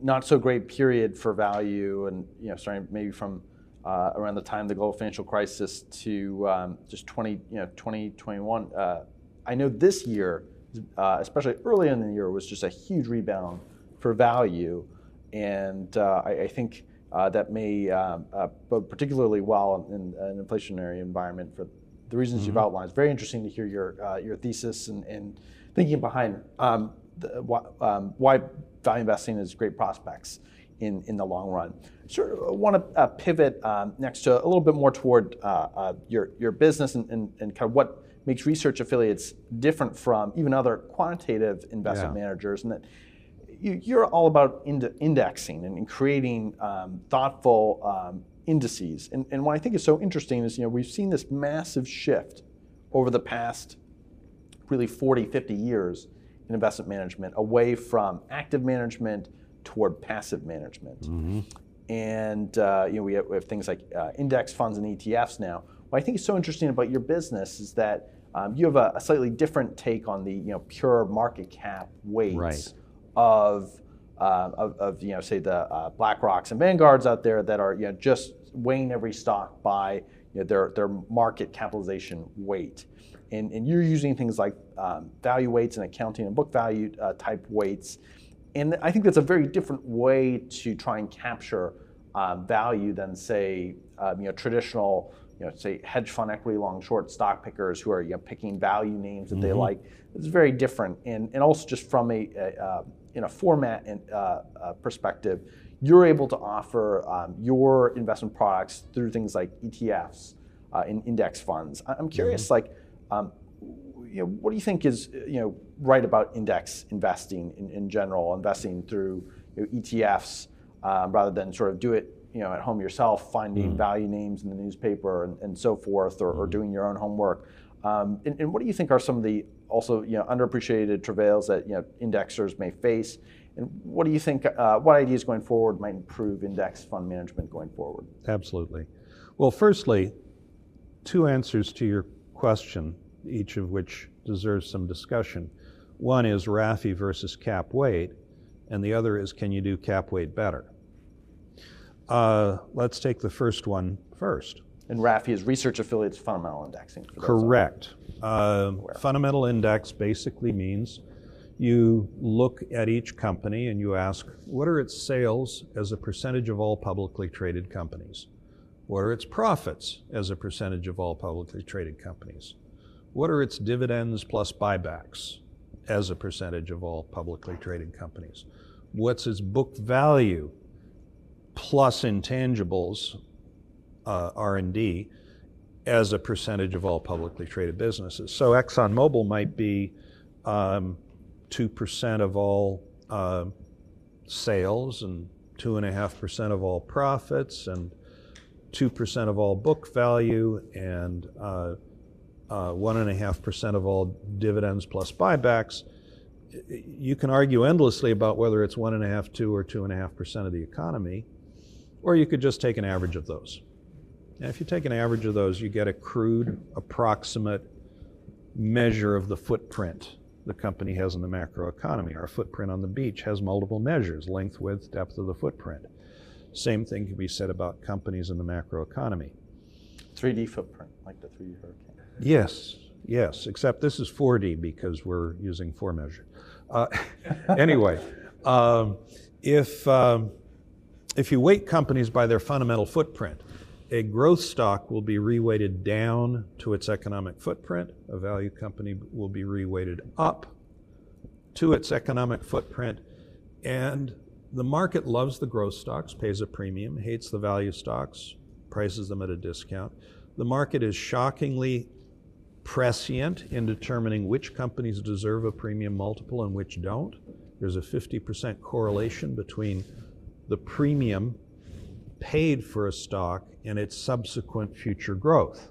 not so great period for value, and you know, starting maybe from uh, around the time of the global financial crisis to um, just 20, you know, 2021. Uh, I know this year, uh, especially early in the year, was just a huge rebound for value, and uh, I, I, think uh, that may um, uh, bode particularly well in, in, an inflationary environment for the reasons mm-hmm. you've outlined. It's very interesting to hear your your thesis and, and thinking behind um, the, um, why value investing is great prospects in, in the long run. Sort of want to uh, pivot um, next to a little bit more toward uh, uh, your, your business and, and, and, kind of what makes research affiliates different from even other quantitative investment yeah. managers, and that you, are all about ind- indexing and, creating um, thoughtful um, indices. And, and what I think is so interesting is you know we've seen this massive shift over the past really 40, 50 years in investment management away from active management toward passive management. Mm-hmm. And uh, you know, we have, we have things like uh, index funds and ETFs now. What I think is so interesting about your business is that um, you have a, a, slightly different take on the you know pure market cap weights right. of, uh, of, of, you know say the uh, BlackRocks and Vanguards out there that are you know just weighing every stock by you know, their their market capitalization weight and, and you're using things like um, value weights and accounting and book value uh, type weights. And I think that's a very different way to try and capture uh, value than, say, um, you know, traditional, you know, say hedge fund equity long short stock pickers who are you know, picking value names that mm-hmm. they like. It's very different, and and also just from a, a uh, in a format and uh, uh, perspective, you're able to offer um, your investment products through things like ETFs uh, and index funds. I'm curious, mm-hmm. like um, you know, what do you think is you know right about index investing in, in general, investing through you know, ETFs um, rather than sort of do it you know at home yourself, finding mm. value names in the newspaper and, and so forth, or, or, mm. doing your own homework. Um, and, and, what do you think are some of the also you know underappreciated travails that you know indexers may face? And what do you think? Uh, what ideas going forward might improve index fund management going forward? Absolutely. Well, firstly, two answers to your question, each of which deserves some discussion. One is RAFI versus cap weight, and the other is can you do cap weight better? Uh, let's take the first one first. And RAFI is Research Affiliates Fundamental Indexing. Correct. Uh, fundamental index basically means you look at each company and you ask, what are its sales as a percentage of all publicly traded companies? What are its profits as a percentage of all publicly traded companies? What are its dividends plus buybacks as a percentage of all publicly traded companies? What's its book value plus intangibles, uh, R&D, as a percentage of all publicly traded businesses? So ExxonMobil might be um, 2% of all uh, sales and 2.5% of all profits and 2% of all book value and uh, uh, 1.5% of all dividends plus buybacks, you can argue endlessly about whether it's 1.5, 2, or 2.5% of the economy, or you could just take an average of those. And if you take an average of those, you get a crude, approximate measure of the footprint the company has in the macroeconomy. Our footprint on the beach has multiple measures length, width, depth of the footprint. Same thing can be said about companies in the macroeconomy. 3D footprint, like the 3D hurricane. Yes, yes, except this is 4D because we're using four measures. Uh, anyway, um, if, um, if you weight companies by their fundamental footprint, a growth stock will be reweighted down to its economic footprint. A value company will be reweighted up to its economic footprint. And the market loves the growth stocks, pays a premium, hates the value stocks, prices them at a discount. The market is shockingly prescient in determining which companies deserve a premium multiple and which don't. there's a 50% correlation between the premium paid for a stock and its subsequent future growth.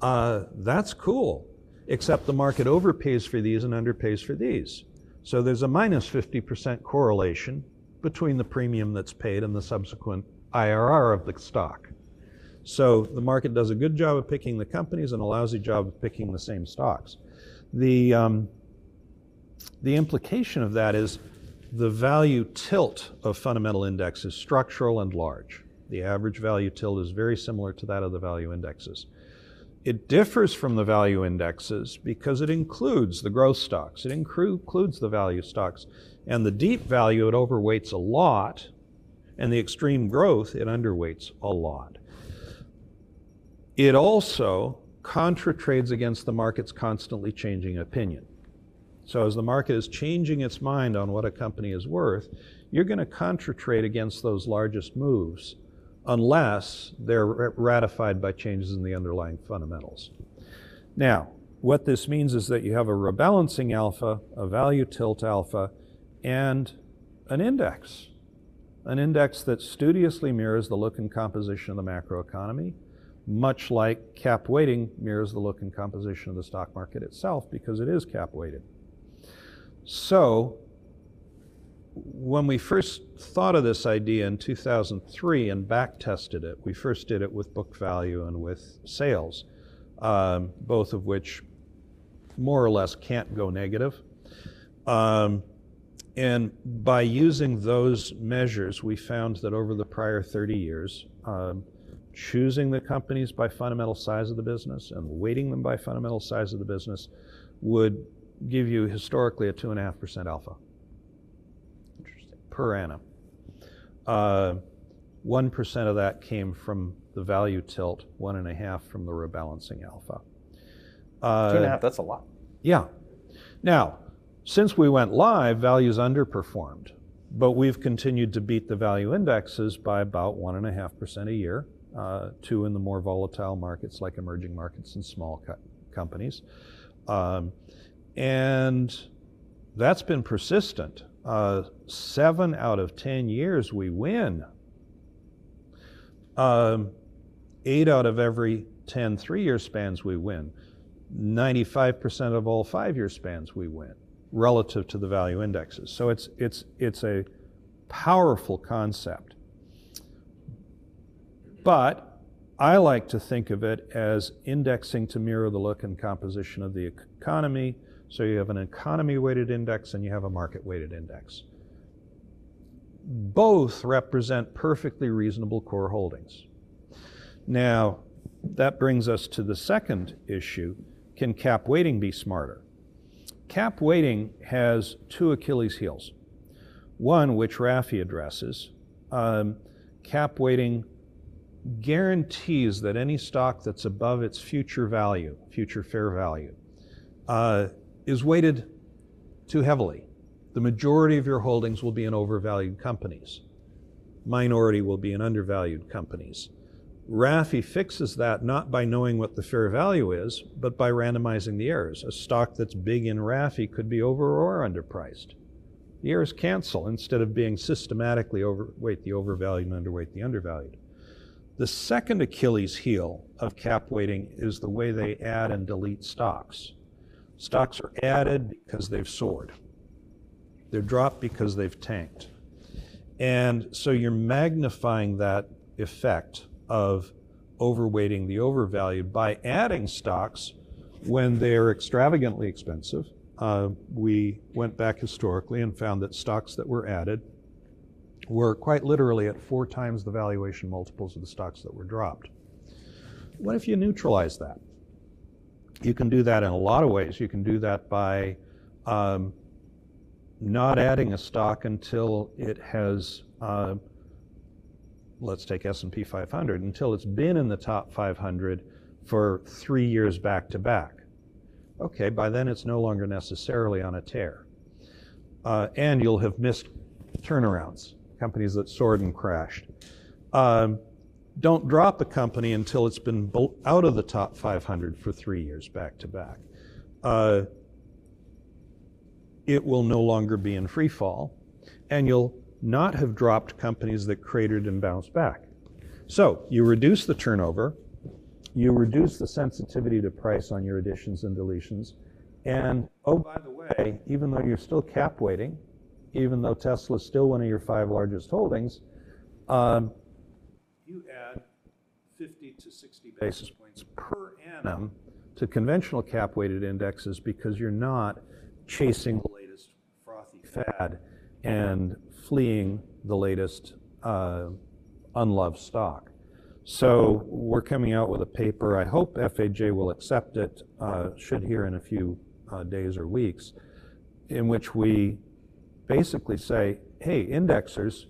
Uh, that's cool, except the market overpays for these and underpays for these. So there's a minus 50% correlation between the premium that's paid and the subsequent IRR of the stock. So the market does a good job of picking the companies and a lousy job of picking the same stocks. The, um, the implication of that is the value tilt of fundamental index is structural and large. The average value tilt is very similar to that of the value indexes. It differs from the value indexes because it includes the growth stocks, it includes the value stocks, and the deep value it overweights a lot, and the extreme growth it underweights a lot. It also contra trades against the market's constantly changing opinion. So, as the market is changing its mind on what a company is worth, you're going to contra trade against those largest moves unless they're ratified by changes in the underlying fundamentals. Now, what this means is that you have a rebalancing alpha, a value tilt alpha, and an index. An index that studiously mirrors the look and composition of the macroeconomy, much like cap weighting mirrors the look and composition of the stock market itself because it is cap weighted. So, when we first thought of this idea in 2003 and back tested it, we first did it with book value and with sales, um, both of which more or less can't go negative. Um, and by using those measures, we found that over the prior 30 years, um, choosing the companies by fundamental size of the business and weighting them by fundamental size of the business would give you historically a 2.5% alpha per annum. Uh, 1% of that came from the value tilt, 1.5 from the rebalancing alpha. Uh, Two and a half, that's a lot. Yeah. Now, since we went live, values underperformed, but we've continued to beat the value indexes by about 1.5% a year, uh, two in the more volatile markets like emerging markets and small co- companies. Um, and that's been persistent uh, seven out of 10 years we win. Um, eight out of every 10 three year spans we win. 95% of all five year spans we win relative to the value indexes. So it's, it's, it's a powerful concept. But I like to think of it as indexing to mirror the look and composition of the economy so you have an economy weighted index and you have a market weighted index. Both represent perfectly reasonable core holdings. Now, that brings us to the second issue can cap weighting be smarter? Cap weighting has two Achilles heels. One, which Rafi addresses, um, cap weighting guarantees that any stock that's above its future value, future fair value, uh, is weighted too heavily. The majority of your holdings will be in overvalued companies. Minority will be in undervalued companies. RAFI fixes that not by knowing what the fair value is, but by randomizing the errors. A stock that's big in RAFI could be over or underpriced. The errors cancel instead of being systematically overweight the overvalued and underweight the undervalued. The second Achilles heel of cap weighting is the way they add and delete stocks. Stocks are added because they've soared. They're dropped because they've tanked. And so you're magnifying that effect of overweighting the overvalued by adding stocks when they're extravagantly expensive. Uh, we went back historically and found that stocks that were added were quite literally at four times the valuation multiples of the stocks that were dropped. What if you neutralize that? You can do that in a lot of ways. You can do that by um, not adding a stock until it has, uh, let's take S&P 500, until it's been in the top 500 for three years back to back. Okay, by then it's no longer necessarily on a tear. Uh, and you'll have missed turnarounds, companies that soared and crashed. Um, don't drop a company until it's been out of the top 500 for three years back to back. Uh, it will no longer be in free fall, and you'll not have dropped companies that cratered and bounced back. So you reduce the turnover, you reduce the sensitivity to price on your additions and deletions, and oh, by the way, even though you're still cap weighting, even though Tesla is still one of your five largest holdings, um, you add 50 to 60 basis points per annum to conventional cap weighted indexes because you're not chasing the latest frothy fad and fleeing the latest uh, unloved stock. So we're coming out with a paper. I hope FAJ will accept it, uh, should hear in a few uh, days or weeks, in which we basically say, hey, indexers,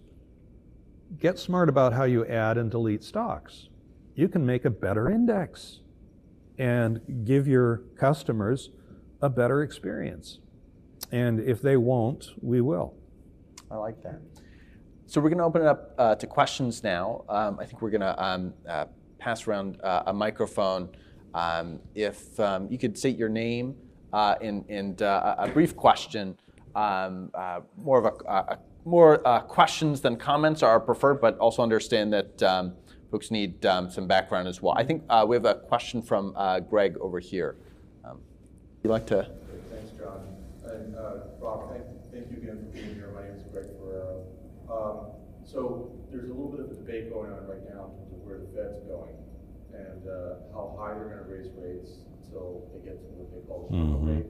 get smart about how you add and delete stocks. You can make a better index and give your customers a better experience. And if they won't, we will. I like that. So we're going to open it up uh, to questions now. Um, I think we're going to um, uh, pass around uh, a microphone. Um, if um, you could state your name uh, and, and uh, a brief question, um, uh, more of a, a more questions than comments are preferred, but also understand that um, folks need some background as well. I think we have a question from Greg over here. Um, you like to? Thanks, Jon. And Rob, thank, thank you again for being here. My name is Greg Ferrero. Um, so there's a little bit of a debate going on right now in terms of where the Fed's going and uh, how high they're going to raise rates until they get to what they call the mm-hmm. rate,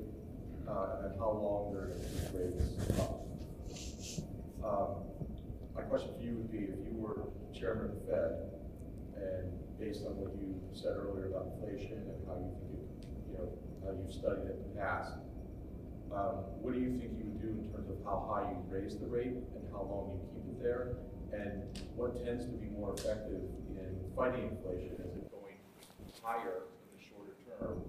uh, and then how long they're going to keep rates up. Um, my question for you would be, if you were chairman of the Fed, and based on what you said earlier about inflation and how you think it, you know, how you've studied it in the past, um, what do you think you would do in terms of how high you raise the rate and how long you keep it there? And what tends to be more effective in fighting inflation? Is it going higher in the shorter term,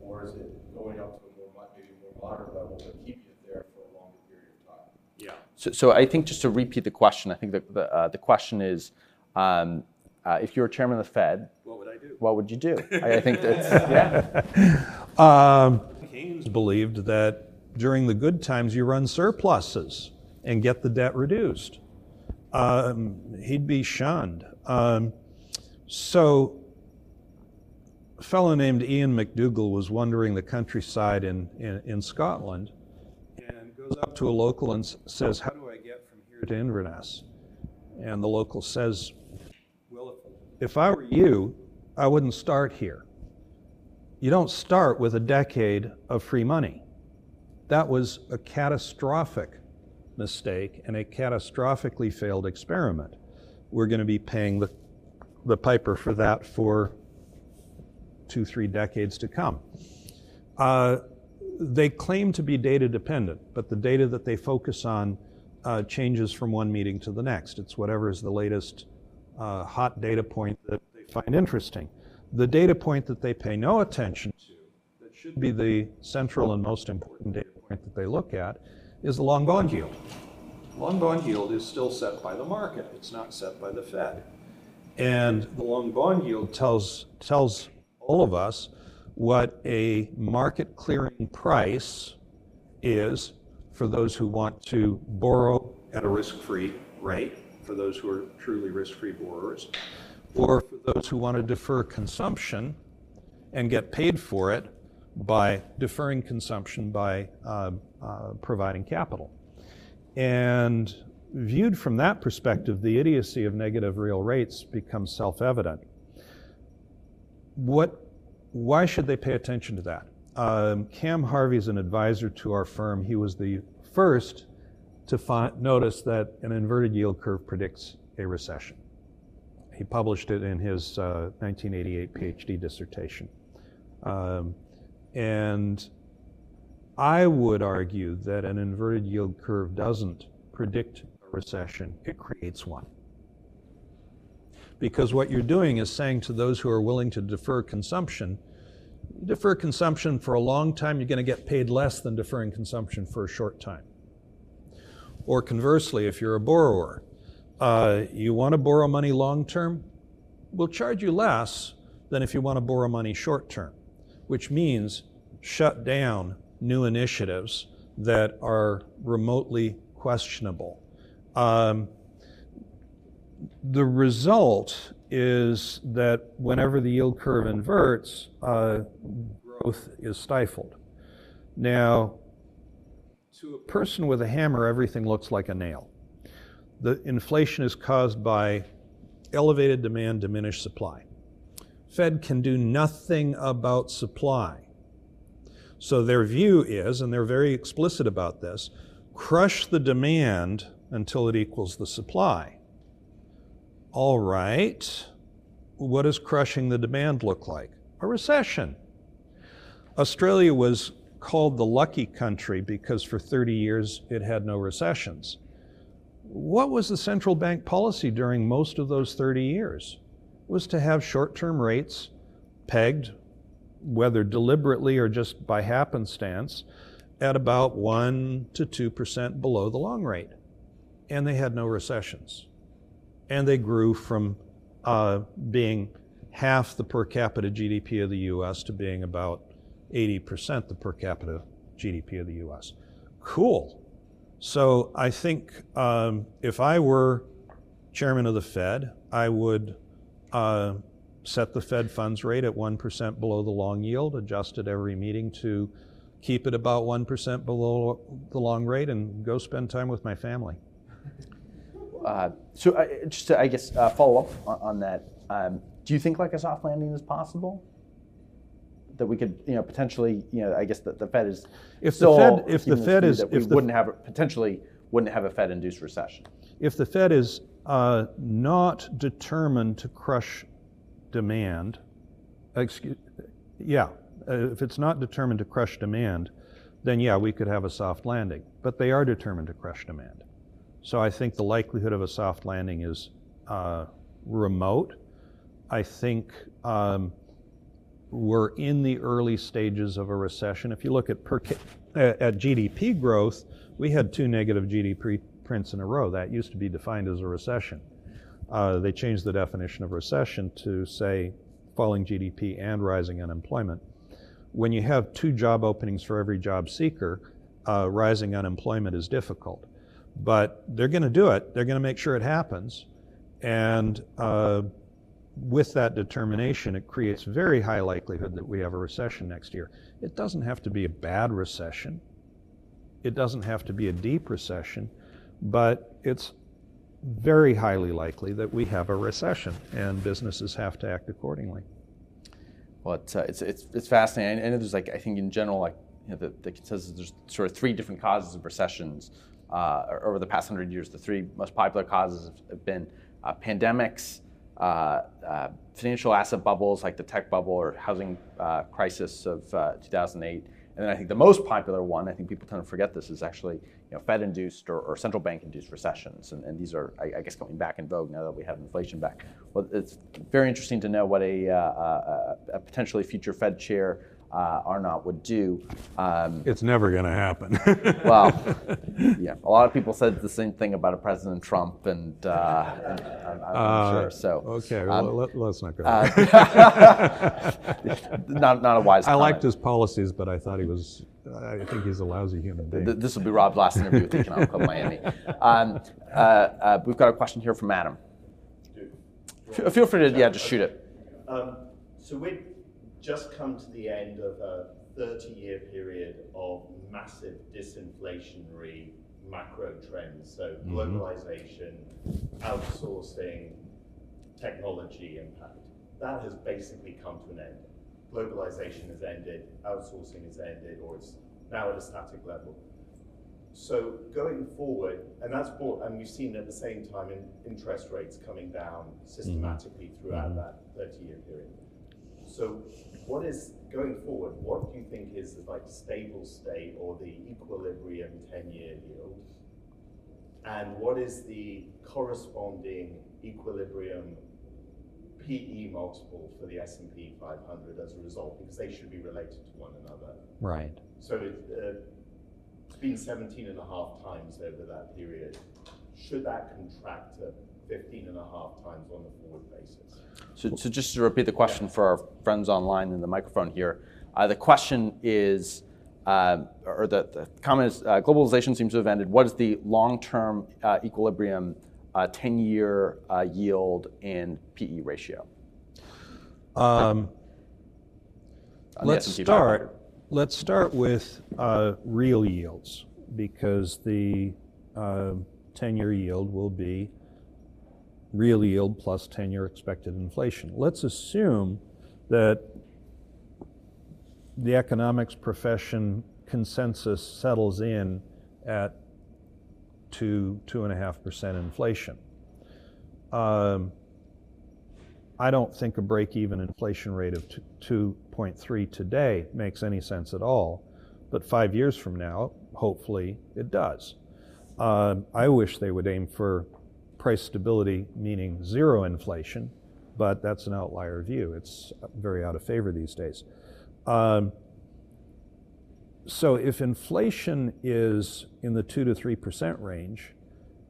or is it going up to a more maybe more moderate level keeping it there for a longer period of time? Yeah. So, so I think just to repeat the question, I think the the, uh, the question is. Um, uh, if you were chairman of the Fed, what would I do? What would you do? I, I think that's yeah. Um, Keynes believed that during the good times you run surpluses and get the debt reduced. Um, he'd be shunned. Um, so, a fellow named Ian McDougall was wandering the countryside in, in, in Scotland and goes up to a local and says, How do I get from here to Inverness? And the local says, Well, if I were you, I wouldn't start here. You don't start with a decade of free money. That was a catastrophic mistake and a catastrophically failed experiment. We're going to be paying the, the piper for that for two, three decades to come. Uh, they claim to be data dependent, but the data that they focus on uh, changes from one meeting to the next. It's whatever is the latest uh, hot data point that they find interesting. The data point that they pay no attention to, that should be the central and most important data point that they look at, is the long bond yield. Long bond yield is still set by the market, it's not set by the Fed. And the long bond yield tells, tells all of us what a market clearing price is for those who want to borrow at a risk free rate, for those who are truly risk free borrowers, or for those who want to defer consumption and get paid for it by deferring consumption by uh, uh, providing capital. And viewed from that perspective, the idiocy of negative real rates becomes self evident. What, why should they pay attention to that? Um, Cam Harvey is an advisor to our firm. He was the first to find, notice that an inverted yield curve predicts a recession. He published it in his uh, 1988 PhD dissertation. Um, and I would argue that an inverted yield curve doesn't predict a recession, it creates one. Because what you're doing is saying to those who are willing to defer consumption, defer consumption for a long time, you're going to get paid less than deferring consumption for a short time. Or conversely, if you're a borrower, uh, you want to borrow money long term, we'll charge you less than if you want to borrow money short term, which means shut down new initiatives that are remotely questionable. Um, the result is that whenever the yield curve inverts, uh, growth is stifled. Now, to a person with a hammer, everything looks like a nail. The inflation is caused by elevated demand, diminished supply. Fed can do nothing about supply. So their view is, and they're very explicit about this, crush the demand until it equals the supply. All right, what does crushing the demand look like? A recession. Australia was called the lucky country because for 30 years it had no recessions. What was the central bank policy during most of those 30 years? It was to have short term rates pegged, whether deliberately or just by happenstance, at about 1 to 2% below the long rate. And they had no recessions. And they grew from uh, being half the per capita GDP of the US to being about 80% the per capita GDP of the US. Cool. So I think um, if I were chairman of the Fed, I would uh, set the Fed funds rate at 1% below the long yield, adjust it every meeting to keep it about 1% below the long rate, and go spend time with my family. Uh, so, uh, just to, I guess, uh, follow up on, on that, um, do you think like a soft landing is possible? that we could, you know, potentially, you know, I guess the, the Fed is if the Fed if the Fed is if we the, wouldn't have potentially wouldn't have a Fed-induced recession. If the Fed is uh, not determined to crush demand, excuse, yeah, uh, if it's not determined to crush demand, then yeah, we could have a soft landing. But they are determined to crush demand. So I think the likelihood of a soft landing is uh, remote. I think um, we're in the early stages of a recession. If you look at, per, at GDP growth, we had two negative GDP prints in a row. That used to be defined as a recession. Uh, they changed the definition of recession to say falling GDP and rising unemployment. When you have two job openings for every job seeker, uh, rising unemployment is difficult. But they're going to do it. They're going to make sure it happens. And uh, with that determination, it creates very high likelihood that we have a recession next year. It doesn't have to be a bad recession. It doesn't have to be a deep recession, but it's very highly likely that we have a recession, and businesses have to act accordingly. Well, it's uh, it's, it's, it's fascinating. I there's like I think in general like you know, the, the consensus there's sort of three different causes of recessions uh, over the past hundred years. The three most popular causes have been uh, pandemics, uh, uh, financial asset bubbles like the tech bubble or housing uh, crisis of 2008. And then I think the most popular one, I think people tend to forget this, is actually you know, Fed-induced or, or central bank-induced recessions. And, and these are, I, I, guess, coming back in vogue now that we have inflation back. Well, it's very interesting to know what a, uh, a potentially future Fed chair uh, Arnott would do. Um, it's never going to happen. well, yeah, a lot of people said the same thing about a President Trump, and, uh, and I'm, I'm uh, sure. So okay, well, um, let, us not go. Uh, not not a wise. I liked his policies, but I thought he was. I think he's a lousy human being. This will be Rob's last interview with the Economic Club Miami. Um, uh, uh, we've got a question here from Adam. Feel free to yeah, just shoot it. Um, so we just come to the end of a 30 year period of massive disinflationary macro trends. So, mm-hmm. globalization, outsourcing, technology impact. That has basically come to an end. Globalization has ended, outsourcing has ended, or it's now at a static level. So going forward, and that's brought, and we've seen at the same time in interest rates coming down systematically mm-hmm. throughout mm-hmm. that 30 year period. So what is, going forward, what do you think is the like stable state or the equilibrium 10-year yield? And what is the corresponding equilibrium PE multiple for the S&P 500 as a result? Because they should be related to one another. Right. So it, uh, it's been 17 and a half times over that period. Should that contract 15 and a half times on a forward basis? So, so just to repeat the question for our friends online in the microphone here, uh, the question is, uh, or the, the comment is uh, globalization seems to have ended. What is the long-term uh, equilibrium 10-year uh, uh, yield and PE ratio? Um, let's start. Let's start with uh, real yields because the 10-year yield will be real yield plus 10-year expected inflation. Let's assume that the economics profession consensus settles in at two, two and a half percent inflation. Um, I don't think a break-even inflation rate of 2.3 today makes any sense at all, but five years from now, hopefully it does. Uh, I wish they would aim for price stability, meaning zero inflation, but that's an outlier view. It's very out of favor these days. Um, so if inflation is in the 2 to 3% range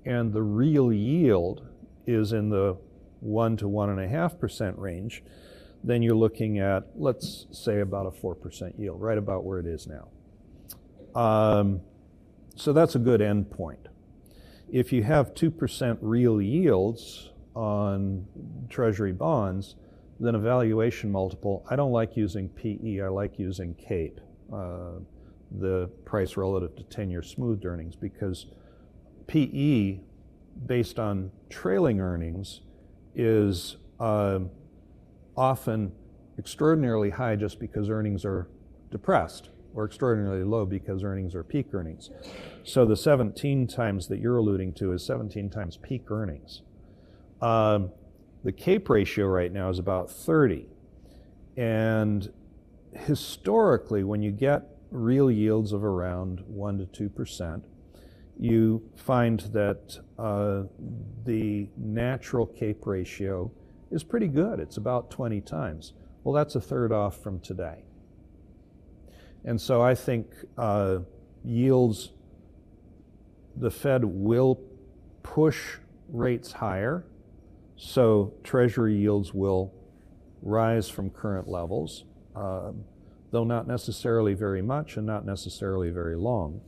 and the real yield is in the 1 to 1.5% range, then you're looking at, let's say, about a 4% yield, right about where it is now. Um, so that's a good endpoint. If you have 2% real yields on treasury bonds, then a valuation multiple, I don't like using PE, I like using CAPE, uh, the price relative to 10 year smoothed earnings, because PE, based on trailing earnings, is uh, often extraordinarily high just because earnings are depressed or extraordinarily low because earnings are peak earnings. So the 17 times that you're alluding to is 17 times peak earnings. Um, the CAPE ratio right now is about 30. And historically, when you get real yields of around 1 to 2%, you find that uh, the natural CAPE ratio is pretty good. It's about 20 times. Well, that's a third off from today. And so I think uh, yields, the Fed will push rates higher, so Treasury yields will rise from current levels, uh, though not necessarily very much and not necessarily very long.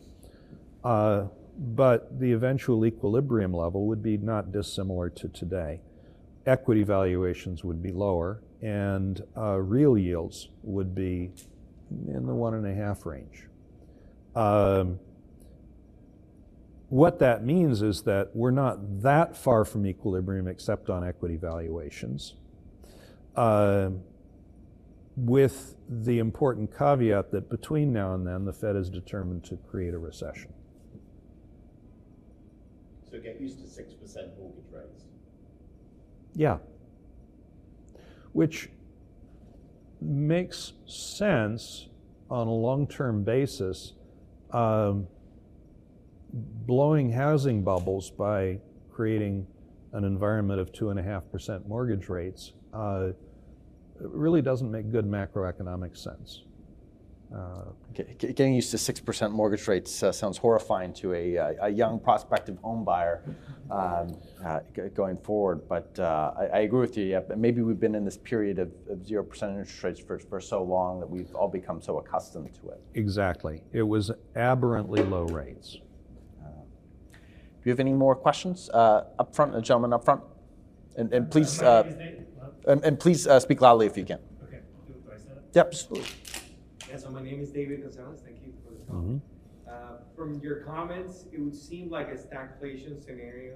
Uh, but the eventual equilibrium level would be not dissimilar to today. Equity valuations would be lower, and uh, real yields would be in the one and a half range. Um, what that means is that we're not that far from equilibrium except on equity valuations, uh, with the important caveat that between now and then the Fed is determined to create a recession. So get used to 6% mortgage rates. Yeah. Which makes sense on a long term basis. Um, blowing housing bubbles by creating an environment of 2.5% mortgage rates uh, really doesn't make good macroeconomic sense. Uh, getting used to 6% mortgage rates uh, sounds horrifying to a, uh, a, young prospective home buyer um, uh, going forward. But uh, I, I, agree with you. Yeah, maybe we've been in this period of, of 0% interest rates for, for so long that we've all become so accustomed to it. Exactly. It was aberrantly low rates. Uh, do you have any more questions? up front, a gentleman up front. And, and please, and, and, please speak loudly if you can. Okay. Do, do I Yep, absolutely. Yeah, so my name is David Gonzalez. Thank you for the talk. Mm-hmm. Uh, from your comments, it would seem like a stagflation scenario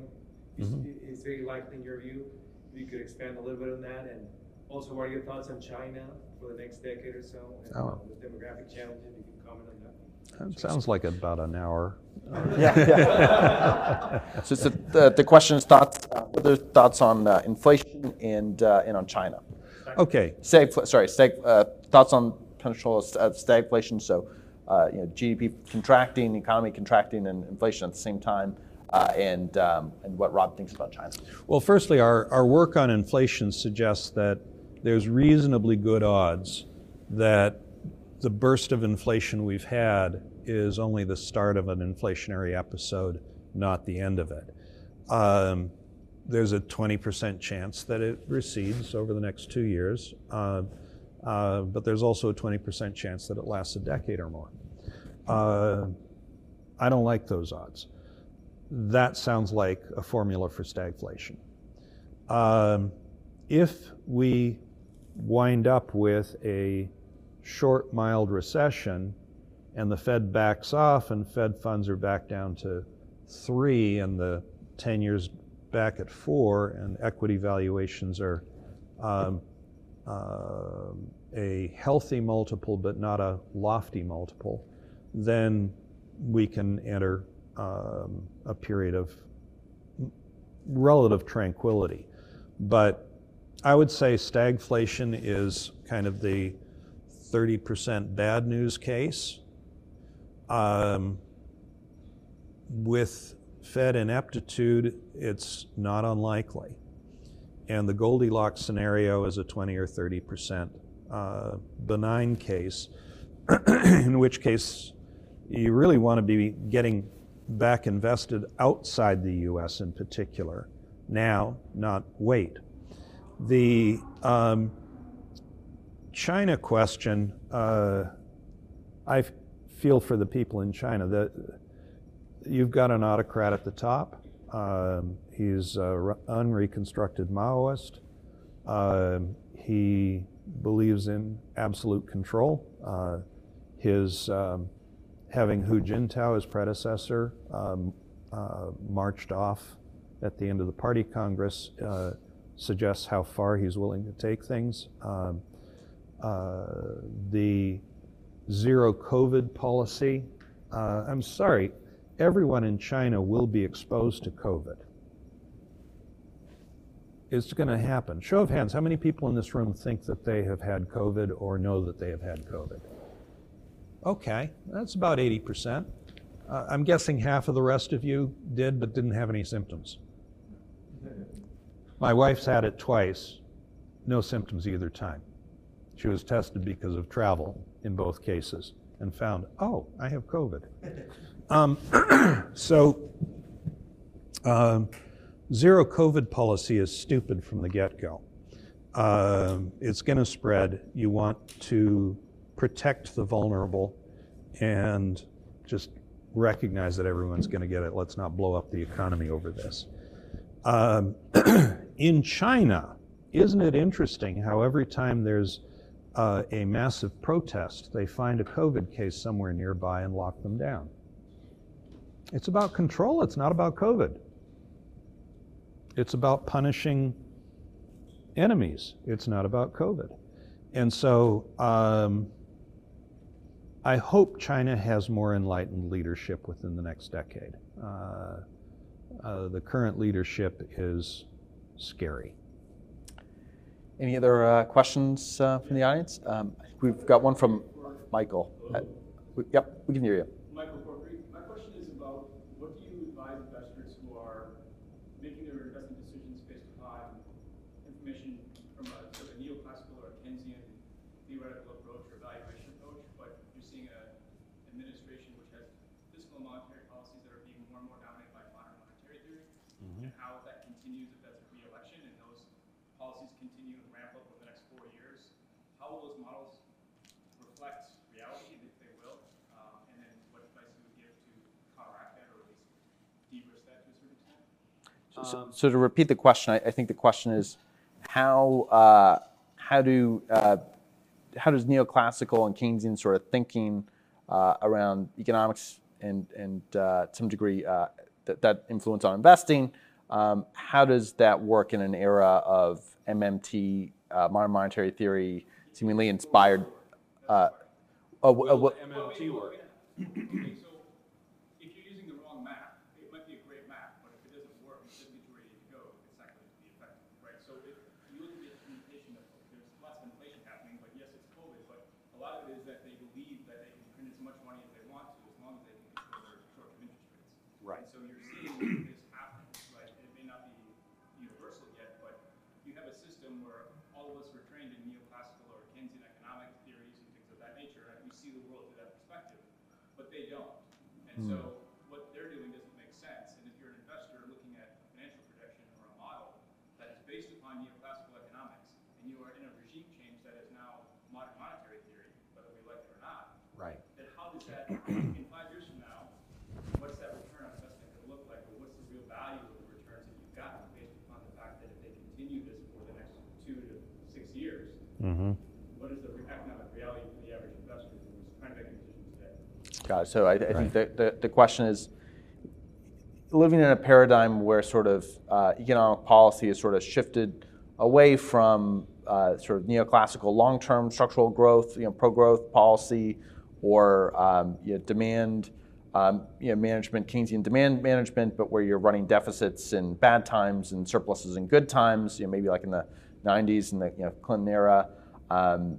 is, mm-hmm. is very likely in your view. If you could expand a little bit on that, and also, what are your thoughts on China for the next decade or so, and oh. the demographic challenges? You can comment on that. That sounds like about an hour. yeah, yeah. so the, the question is thoughts, uh, what are thoughts on uh, inflation and, uh, and on China? Okay. Stag, sorry, stag, uh, thoughts on potential of stagflation. So, uh, you know, GDP contracting, economy contracting, and inflation at the same time. Uh, and, um, and what Rob thinks about China. Well, firstly, our, our work on inflation suggests that there's reasonably good odds that the burst of inflation we've had is only the start of an inflationary episode, not the end of it. Um, there's a 20% chance that it recedes over the next two years. Uh, uh, but there's also a 20% chance that it lasts a decade or more. Uh, I don't like those odds. That sounds like a formula for stagflation. Um, if we wind up with a short, mild recession and the Fed backs off and Fed funds are back down to three and the 10 years back at four and equity valuations are um, uh, a healthy multiple but not a lofty multiple, then we can enter um, a period of relative tranquility. But I would say stagflation is kind of the 30% bad news case. Um, with Fed ineptitude, it's not unlikely. And the Goldilocks scenario is a 20 or 30% uh, benign case, in which case you really want to be getting back invested outside the US in particular, now, not wait. The um, China question, uh, I feel for the people in China that you've got an autocrat at the top. Um, he's an unreconstructed Maoist. Uh, he believes in absolute control. Uh, his um, having Hu Jintao, his predecessor, um, uh, marched off at the end of the party congress uh, suggests how far he's willing to take things. Um, uh, the zero COVID policy, uh, I'm sorry, everyone in China will be exposed to COVID. It's going to happen. Show of hands, how many people in this room think that they have had COVID or know that they have had COVID? Okay, that's about 80%. Uh, I'm guessing half of the rest of you did but didn't have any symptoms. My wife's had it twice, no symptoms either time. She was tested because of travel in both cases and found, oh, I have COVID. Um, so, um, zero COVID policy is stupid from the get go. Uh, it's going to spread. You want to protect the vulnerable and just recognize that everyone's going to get it. Let's not blow up the economy over this. Um, in China, isn't it interesting how every time there's uh, a massive protest, they find a COVID case somewhere nearby and lock them down? It's about control, it's not about COVID. It's about punishing enemies, it's not about COVID. And so um, I hope China has more enlightened leadership within the next decade. Uh, uh, the current leadership is scary. Any other uh, questions uh, from the audience? Um, we've got one from Michael. Uh, yep, we can hear you. Michael Corkery. My question is about what do you advise investors who are making their investment decisions based upon information from a sort of neoclassical or Keynesian theoretical approach or valuation approach, but you're seeing an administration which has fiscal and monetary policies that are being more and more dominated by modern monetary theory, and how that continues if that's a re-election and those policies continue and ramp up over the next four years. How will those models reflect reality, if they will? Um, and then what advice you would give to counteract that or at least de-risk that to a certain extent? So, so to repeat the question, I, I think the question is how uh, how do uh, how does neoclassical and Keynesian sort of thinking uh, around economics and and uh, some degree uh, that, that influence on investing, um, how does that work in an era of MMT, uh, modern monetary theory, seemingly inspired? Uh, uh, uh, what- MMT work. Okay, so if you're using the wrong map, it might be a great map, but if it doesn't work, it doesn't get you ready to go, it's not going to be effective, right? So if you look at the implementation of, there's lots of inflation happening, but yes, it's COVID, but a lot of it is that they believe that they can print as much money as they want to, as long as they can control their short-term interest rates. Right. And so you're seeing this happen, right? It may not be universal yet, but you have a system where all of us were trained in neoclassical or Keynesian economic theories and things of that nature, and we see the world through that perspective, but they don't. And so hmm what they're doing doesn't make sense. And if you're an investor looking at a financial projection or a model that is based upon neoclassical economics, and you are in a regime change that is now modern monetary theory, whether we like it or not, right. then how does that in five years from now, what's that return on investment gonna look like? Or what's the real value of the returns that you've gotten based upon the fact that if they continue this for the next two to six years, what is the re- economic reality for the average investor who's trying to make a decision today? Got it. So I, I think the, the, the question is living in a paradigm where sort of uh, economic policy has sort of shifted away from uh, sort of neoclassical long-term structural growth, you know, pro-growth policy, or um, you know, demand, um, you know, management, Keynesian demand management, but where you're running deficits in bad times and surpluses in good times, you know, maybe like in the 90s and the you know, Clinton era. Um,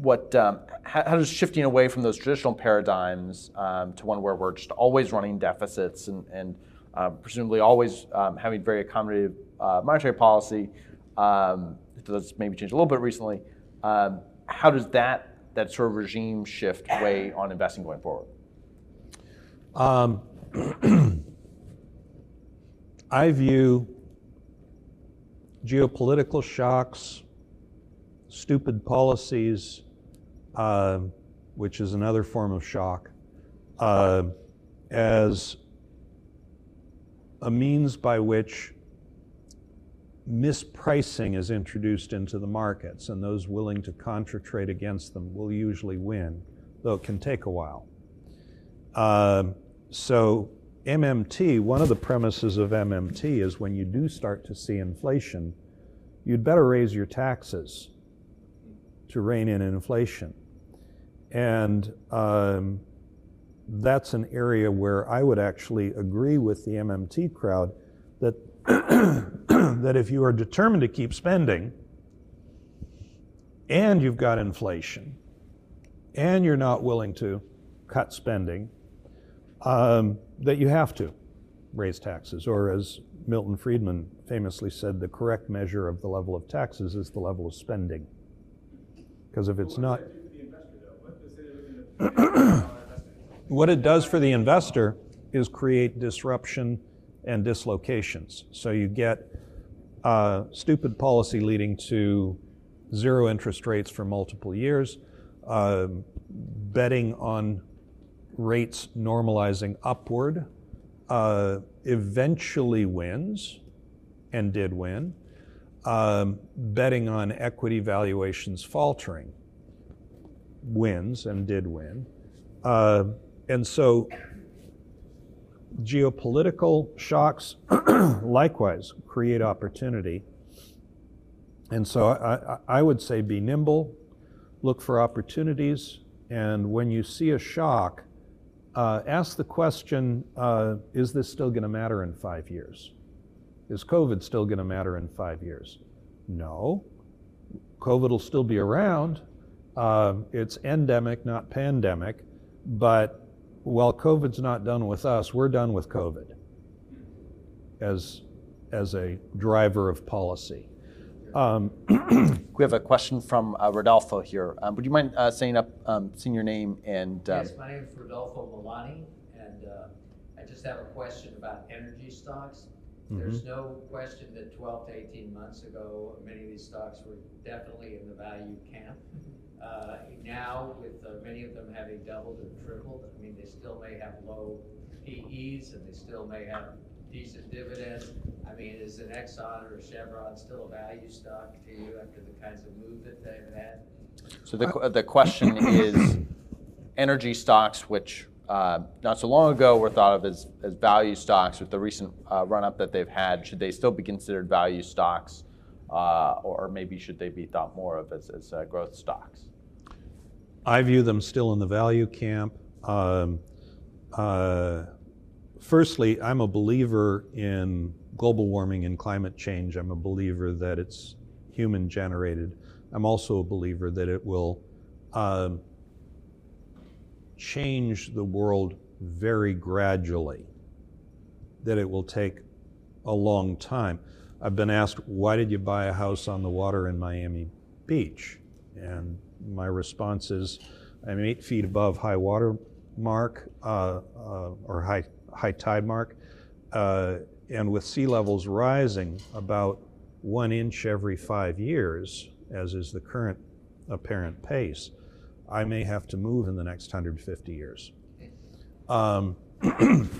what um, how, how does shifting away from those traditional paradigms um, to one where we're just always running deficits and, and uh, presumably always um, having very accommodative uh, monetary policy um, that's maybe changed a little bit recently um, how does that that sort of regime shift weigh on investing going forward? I view geopolitical shocks, stupid policies, uh, which is another form of shock, uh, as a means by which mispricing is introduced into the markets, and those willing to contra trade against them will usually win, though it can take a while. Um, so, MMT, one of the premises of MMT is when you do start to see inflation, you'd better raise your taxes to rein in inflation. And um, that's an area where I would actually agree with the MMT crowd that, that if you are determined to keep spending and you've got inflation and you're not willing to cut spending, um, that you have to raise taxes, or as Milton Friedman famously said, the correct measure of the level of taxes is the level of spending. Because if it's not, what it does for the investor is create disruption and dislocations. So you get uh, stupid policy leading to zero interest rates for multiple years, uh, betting on rates normalizing upward, uh, eventually wins and did win, um, betting on equity valuations faltering wins and did win. Uh, and so geopolitical shocks likewise create opportunity. And so I, I, would say be nimble, look for opportunities, and when you see a shock, uh, ask the question uh, is this still going to matter in five years? Is COVID still going to matter in five years? No. COVID will still be around. Uh, it's endemic, not pandemic. But while COVID's not done with us, we're done with COVID as, as a driver of policy. Um, we have a question from uh, Rodolfo here. Um, would you mind uh, saying up, um, saying your name and? Um, yes, my name is Rodolfo Milani, and uh, I just have a question about energy stocks. Mm-hmm. There's no question that 12 to 18 months ago, many of these stocks were definitely in the value camp. Uh, now, with uh, many of them having doubled or tripled, I mean, they still may have low PEs and they still may have decent dividends. I mean, is an Exxon or a Chevron still a value stock to you after the kinds of move that they've had? So the, the question is energy stocks, which uh, not so long ago were thought of as, as value stocks with the recent uh, run up that they've had, should they still be considered value stocks? Uh, or maybe should they be thought more of as, as uh, growth stocks? I view them still in the value camp. Um, uh, firstly, I'm a believer in global warming and climate change. I'm a believer that it's human generated. I'm also a believer that it will uh, change the world very gradually, that it will take a long time. I've been asked, why did you buy a house on the water in Miami Beach? And my response is, I'm eight feet above high water mark uh, uh, or high high tide mark, uh, and with sea levels rising about one inch every five years, as is the current apparent pace, I may have to move in the next 150 years. Um,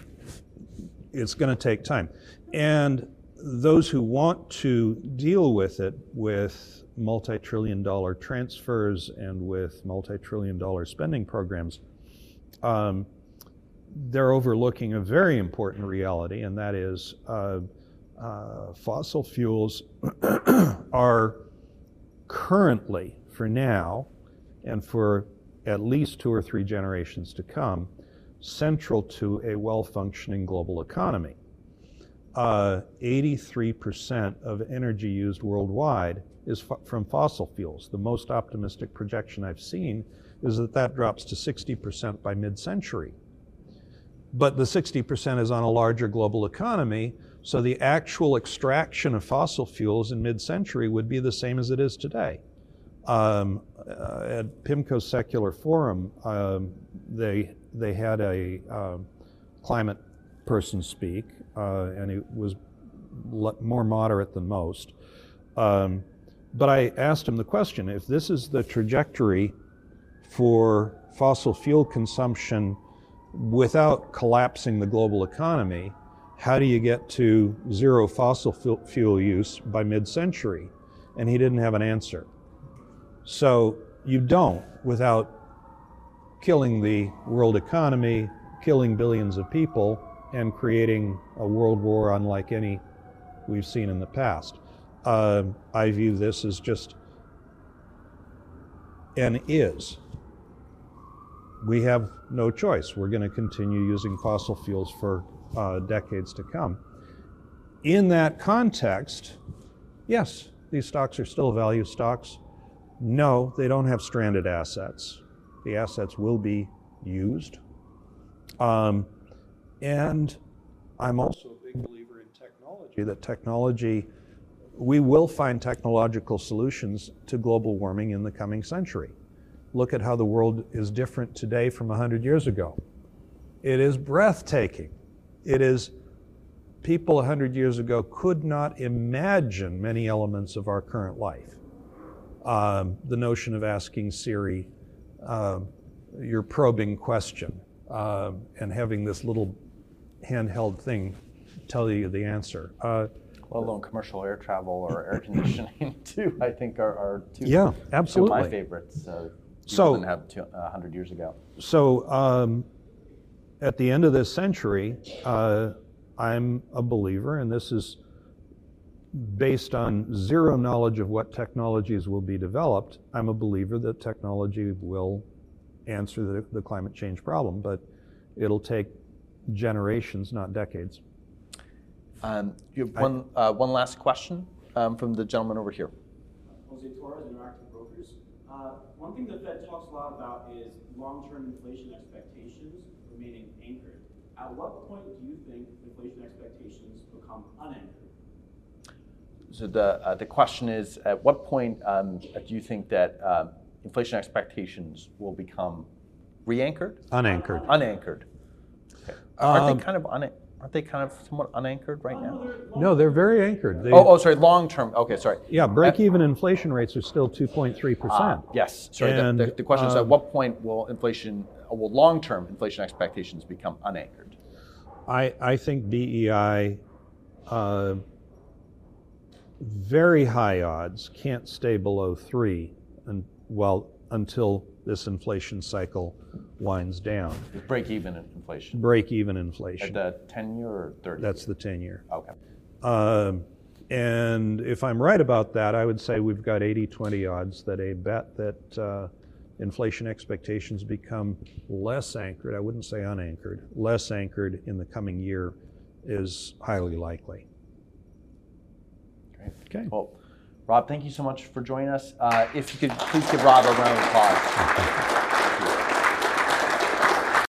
it's going to take time. And those who want to deal with it with multi trillion dollar transfers and with multi trillion dollar spending programs, um, they're overlooking a very important reality, and that is uh, uh, fossil fuels are currently, for now, and for at least two or three generations to come, central to a well functioning global economy. Uh, 83% of energy used worldwide is fo- from fossil fuels. The most optimistic projection I've seen is that that drops to 60% by mid century. But the 60% is on a larger global economy, so the actual extraction of fossil fuels in mid century would be the same as it is today. Um, uh, at PIMCO's Secular Forum, um, they, they had a um, climate person speak, uh, and he was le- more moderate than most. Um, but I asked him the question if this is the trajectory for fossil fuel consumption without collapsing the global economy, how do you get to zero fossil fuel use by mid century? And he didn't have an answer. So you don't without killing the world economy, killing billions of people, and creating a world war unlike any we've seen in the past. Uh, I view this as just an is. We have no choice. We're going to continue using fossil fuels for uh, decades to come. In that context, yes, these stocks are still value stocks. No, they don't have stranded assets. The assets will be used. Um, and I'm also a big believer in technology, that technology, we will find technological solutions to global warming in the coming century. Look at how the world is different today from 100 years ago. It is breathtaking. It is, people 100 years ago could not imagine many elements of our current life. Um, the notion of asking Siri uh, your probing question uh, and having this little handheld thing tell you the answer. Uh, Let alone commercial air travel or air conditioning, too, I think are, are two, yeah, two absolutely. of my favorites. Uh, so, than have two, uh, 100 years ago. So, um, at the end of this century, uh, I'm a believer, and this is based on zero knowledge of what technologies will be developed. I'm a believer that technology will answer the, the climate change problem, but it'll take generations, not decades. Um, you have one, uh, one last question um, from the gentleman over here. Jose Torres, Interactive Brokers. Uh, one thing the Fed talks a lot about is long-term inflation expectations remaining anchored. At what point do you think inflation expectations become unanchored? So the, uh, the question is, at what point um, do you think that um, inflation expectations will become re-anchored? Unanchored. Unanchored. Okay. Aren't Um, they kind of un- aren't they kind of somewhat unanchored right now? No, they're very anchored. They, Oh, oh, sorry, long term. Okay, sorry. yeah, break-even inflation rates are still 2.3 Ah, percent. yes, sorry. And, the, the question is, at um, what point will inflation, uh, will long-term inflation expectations become unanchored? I, I think BEI, uh, very high odds, can't stay below three and, well, until this inflation cycle winds down. Break even inflation Break even at inflation. the ten year or thirty. That's the 10 year. okay. Um, and if I'm right about that, I would say we've got 80 20 odds that a bet that uh, inflation expectations become less anchored, I wouldn't say unanchored, less anchored in the coming year is highly likely. Great. Okay. Well, Rob, thank you so much for joining us. Uh, if you could please give Rob a round of applause.